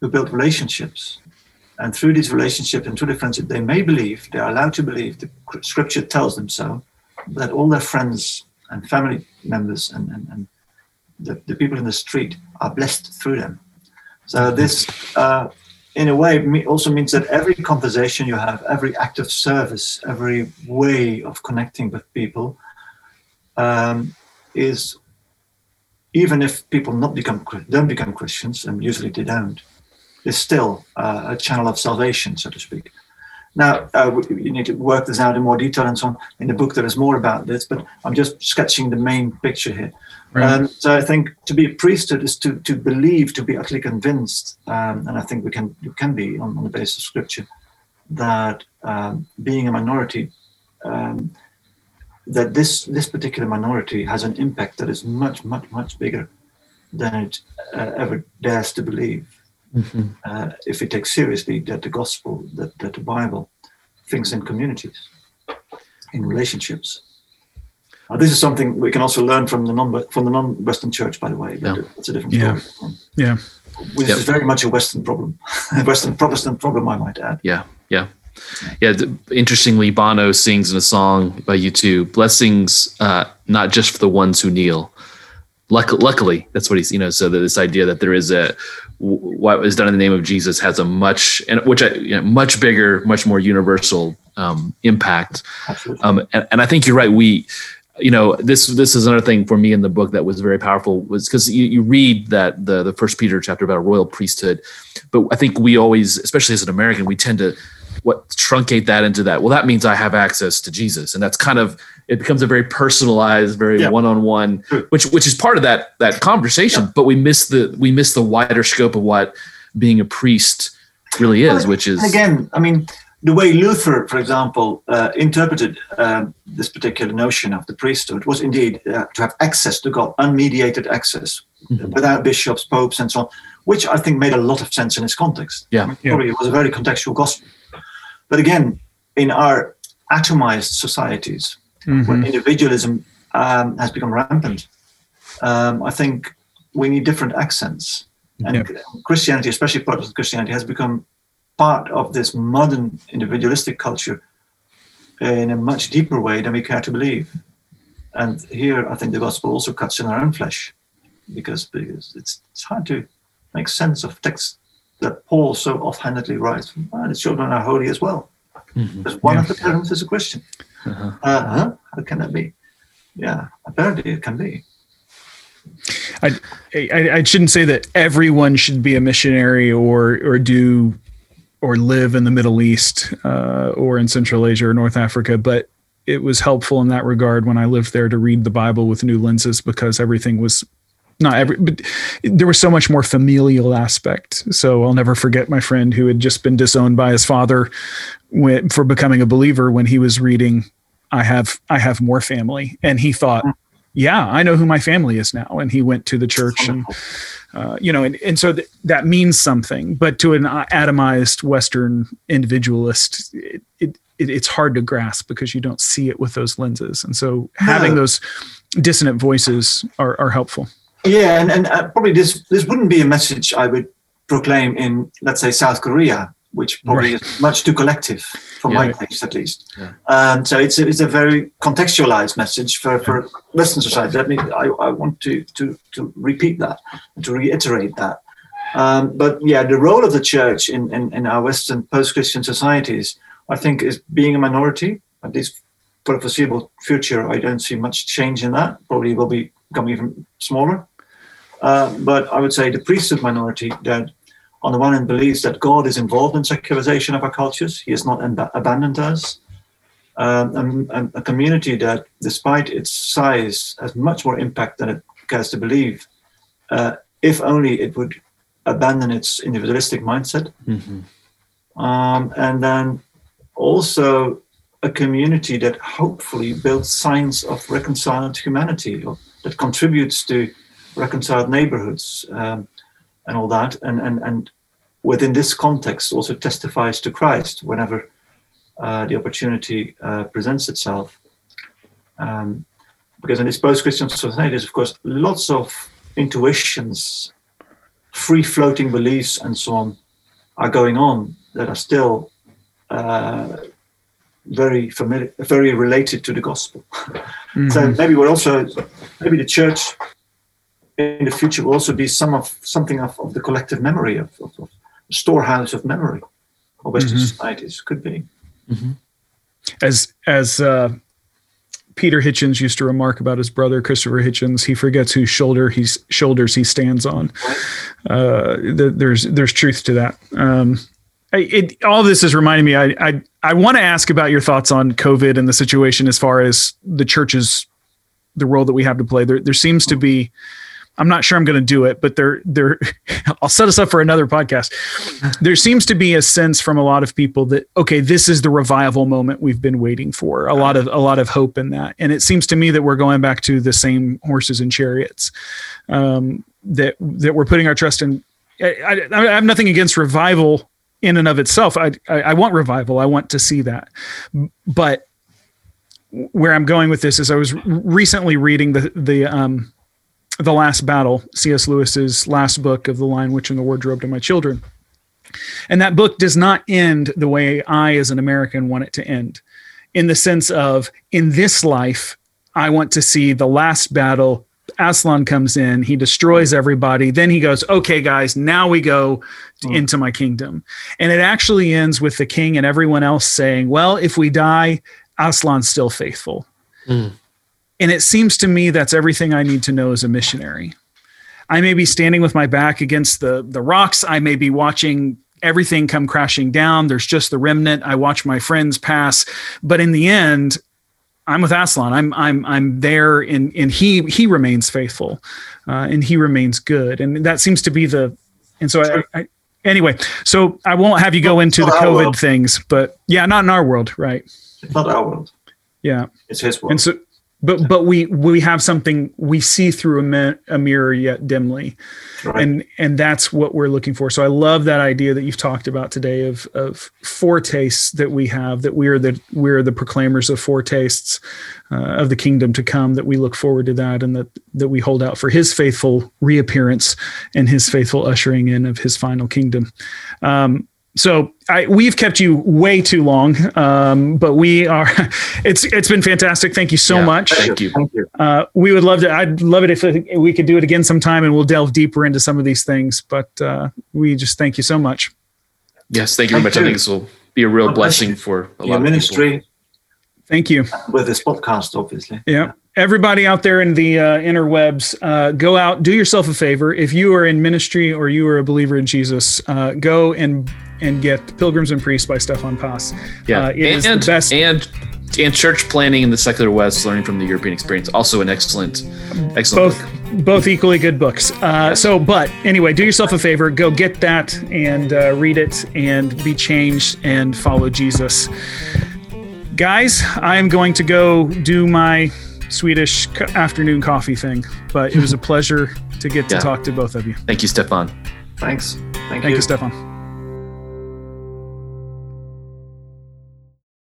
who build relationships. And through these relationships and through the friendship, they may believe, they are allowed to believe, the scripture tells them so, that all their friends and family members and, and, and the, the people in the street are blessed through them. So this uh, in a way also means that every conversation you have, every act of service, every way of connecting with people um, is, even if people not become don't become Christians, and usually they don't, is still uh, a channel of salvation, so to speak. Now, uh, you need to work this out in more detail and so on. In the book, there is more about this, but I'm just sketching the main picture here. Right. Um, so I think to be a priesthood is to, to believe, to be utterly convinced, um, and I think we can we can be on, on the basis of scripture, that um, being a minority, um, that this this particular minority has an impact that is much much much bigger than it uh, ever dares to believe. Mm-hmm. Uh, if we take seriously that the gospel, that, that the Bible thinks in communities, in relationships. Uh, this is something we can also learn from the non from the non-Western church, by the way. But yeah. it's a different yeah. story. Yeah, which yep. is very much a Western problem, a *laughs* Western Protestant problem, I might add. Yeah, yeah. Yeah, interestingly, Bono sings in a song by U2, blessings uh, not just for the ones who kneel, Luck- luckily, that's what he's you know. So that this idea that there is a what is done in the name of Jesus has a much and which I you know, much bigger, much more universal um, impact. Um, and, and I think you're right. We you know this this is another thing for me in the book that was very powerful was because you, you read that the the first peter chapter about a royal priesthood but i think we always especially as an american we tend to what truncate that into that well that means i have access to jesus and that's kind of it becomes a very personalized very yeah. one-on-one which which is part of that that conversation yeah. but we miss the we miss the wider scope of what being a priest really is which is again i mean the way luther for example uh, interpreted uh, this particular notion of the priesthood was indeed uh, to have access to god unmediated access mm-hmm. without bishops popes and so on which i think made a lot of sense in its context yeah, yeah. it was a very contextual gospel but again, in our atomized societies, mm-hmm. where individualism um, has become rampant, um, I think we need different accents. And yeah. Christianity, especially Protestant Christianity, has become part of this modern individualistic culture in a much deeper way than we care to believe. And here, I think the gospel also cuts in our own flesh because, because it's, it's hard to make sense of texts that Paul so offhandedly writes, well, the children are holy as well. Mm-hmm. Because one yeah. of the parents is a Christian. Uh-huh. Uh-huh. How can that be? Yeah, apparently it can be. I, I, I shouldn't say that everyone should be a missionary or or do or live in the Middle East uh, or in Central Asia or North Africa, but it was helpful in that regard when I lived there to read the Bible with new lenses because everything was not every, but there was so much more familial aspect. So I'll never forget my friend who had just been disowned by his father when, for becoming a believer when he was reading, I have, I have more family. And he thought, yeah, I know who my family is now. And he went to the church and, *laughs* uh, you know, and, and so th- that means something, but to an atomized Western individualist, it, it, it, it's hard to grasp because you don't see it with those lenses. And so having those dissonant voices are, are helpful. Yeah, and, and uh, probably this this wouldn't be a message I would proclaim in let's say South Korea, which probably right. is much too collective for yeah. my taste at least. Yeah. Um, so it's a, it's a very contextualized message for, for Western society. Let me I, I want to to to repeat that to reiterate that. Um, but yeah, the role of the church in, in, in our Western post-Christian societies, I think, is being a minority. At least for the foreseeable future, I don't see much change in that. Probably will be become even smaller. Uh, but I would say the priesthood minority that, on the one hand, believes that God is involved in secularization of our cultures. He has not ab- abandoned us. Um, and, and, a community that, despite its size, has much more impact than it cares to believe. Uh, if only it would abandon its individualistic mindset. Mm-hmm. Um, and then also a community that hopefully builds signs of reconciled humanity, or that contributes to reconciled neighborhoods um, and all that, and, and, and within this context also testifies to Christ whenever uh, the opportunity uh, presents itself. Um, because in this post-Christian society, there's of course lots of intuitions, free-floating beliefs, and so on are going on that are still uh, very familiar, very related to the gospel. *laughs* Mm-hmm. so maybe we're also maybe the church in the future will also be some of something of, of the collective memory of, of, of storehouse of memory of Western mm-hmm. societies could be. Mm-hmm. As as uh, Peter Hitchens used to remark about his brother Christopher Hitchens, he forgets whose shoulder he's shoulders he stands on. Uh, the, there's there's truth to that. Um, it, all this is reminding me. I, I I want to ask about your thoughts on COVID and the situation as far as the churches, the role that we have to play. There, there seems to be. I'm not sure I'm going to do it, but there, there. *laughs* I'll set us up for another podcast. There seems to be a sense from a lot of people that okay, this is the revival moment we've been waiting for. A lot of a lot of hope in that, and it seems to me that we're going back to the same horses and chariots um, that that we're putting our trust in. I, I, I have nothing against revival in and of itself. I, I, I want revival. I want to see that. But where I'm going with this is I was recently reading the the um, the last battle, C.S. Lewis's last book of the Lion, Witch, and the Wardrobe to My Children, and that book does not end the way I, as an American, want it to end, in the sense of in this life, I want to see the last battle Aslan comes in, he destroys everybody. Then he goes, "Okay, guys, now we go mm. into my kingdom." And it actually ends with the king and everyone else saying, "Well, if we die, Aslan's still faithful." Mm. And it seems to me that's everything I need to know as a missionary. I may be standing with my back against the the rocks. I may be watching everything come crashing down. There's just the remnant. I watch my friends pass, but in the end, I'm with Aslan. I'm I'm I'm there, and and he he remains faithful, uh, and he remains good, and that seems to be the. And so I, I anyway, so I won't have you go into the COVID things, but yeah, not in our world, right? It's not our world. Yeah, it's his world. And so but but we we have something we see through a, mi- a mirror yet dimly. Right. and and that's what we're looking for. So i love that idea that you've talked about today of of foretastes that we have that we are the we're the proclaimers of foretastes uh, of the kingdom to come that we look forward to that and that that we hold out for his faithful reappearance and his faithful ushering in of his final kingdom. Um, so I, we've kept you way too long, um, but we are. *laughs* It's it's been fantastic. Thank you so yeah, much. Thank you. Thank you. Uh, we would love to. I'd love it if we could do it again sometime, and we'll delve deeper into some of these things. But uh, we just thank you so much. Yes, thank you very much. I think this will be a real God blessing for a lot of ministry. People. Thank you. With this podcast, obviously. Yeah everybody out there in the uh, interwebs, uh, go out, do yourself a favor. If you are in ministry or you are a believer in Jesus, uh, go and and get Pilgrims and Priests by Stefan Paas. Yeah, uh, it and, is the best. And and church planting in the secular West, learning from the European experience, also an excellent, excellent. Both book. both equally good books. Uh, so, but anyway, do yourself a favor, go get that and uh, read it and be changed and follow Jesus. Guys, I am going to go do my Swedish afternoon coffee thing, but it was a *laughs* pleasure to get to yeah. talk to both of you. Thank you, Stefan. Thanks. Thank, Thank you. you, Stefan.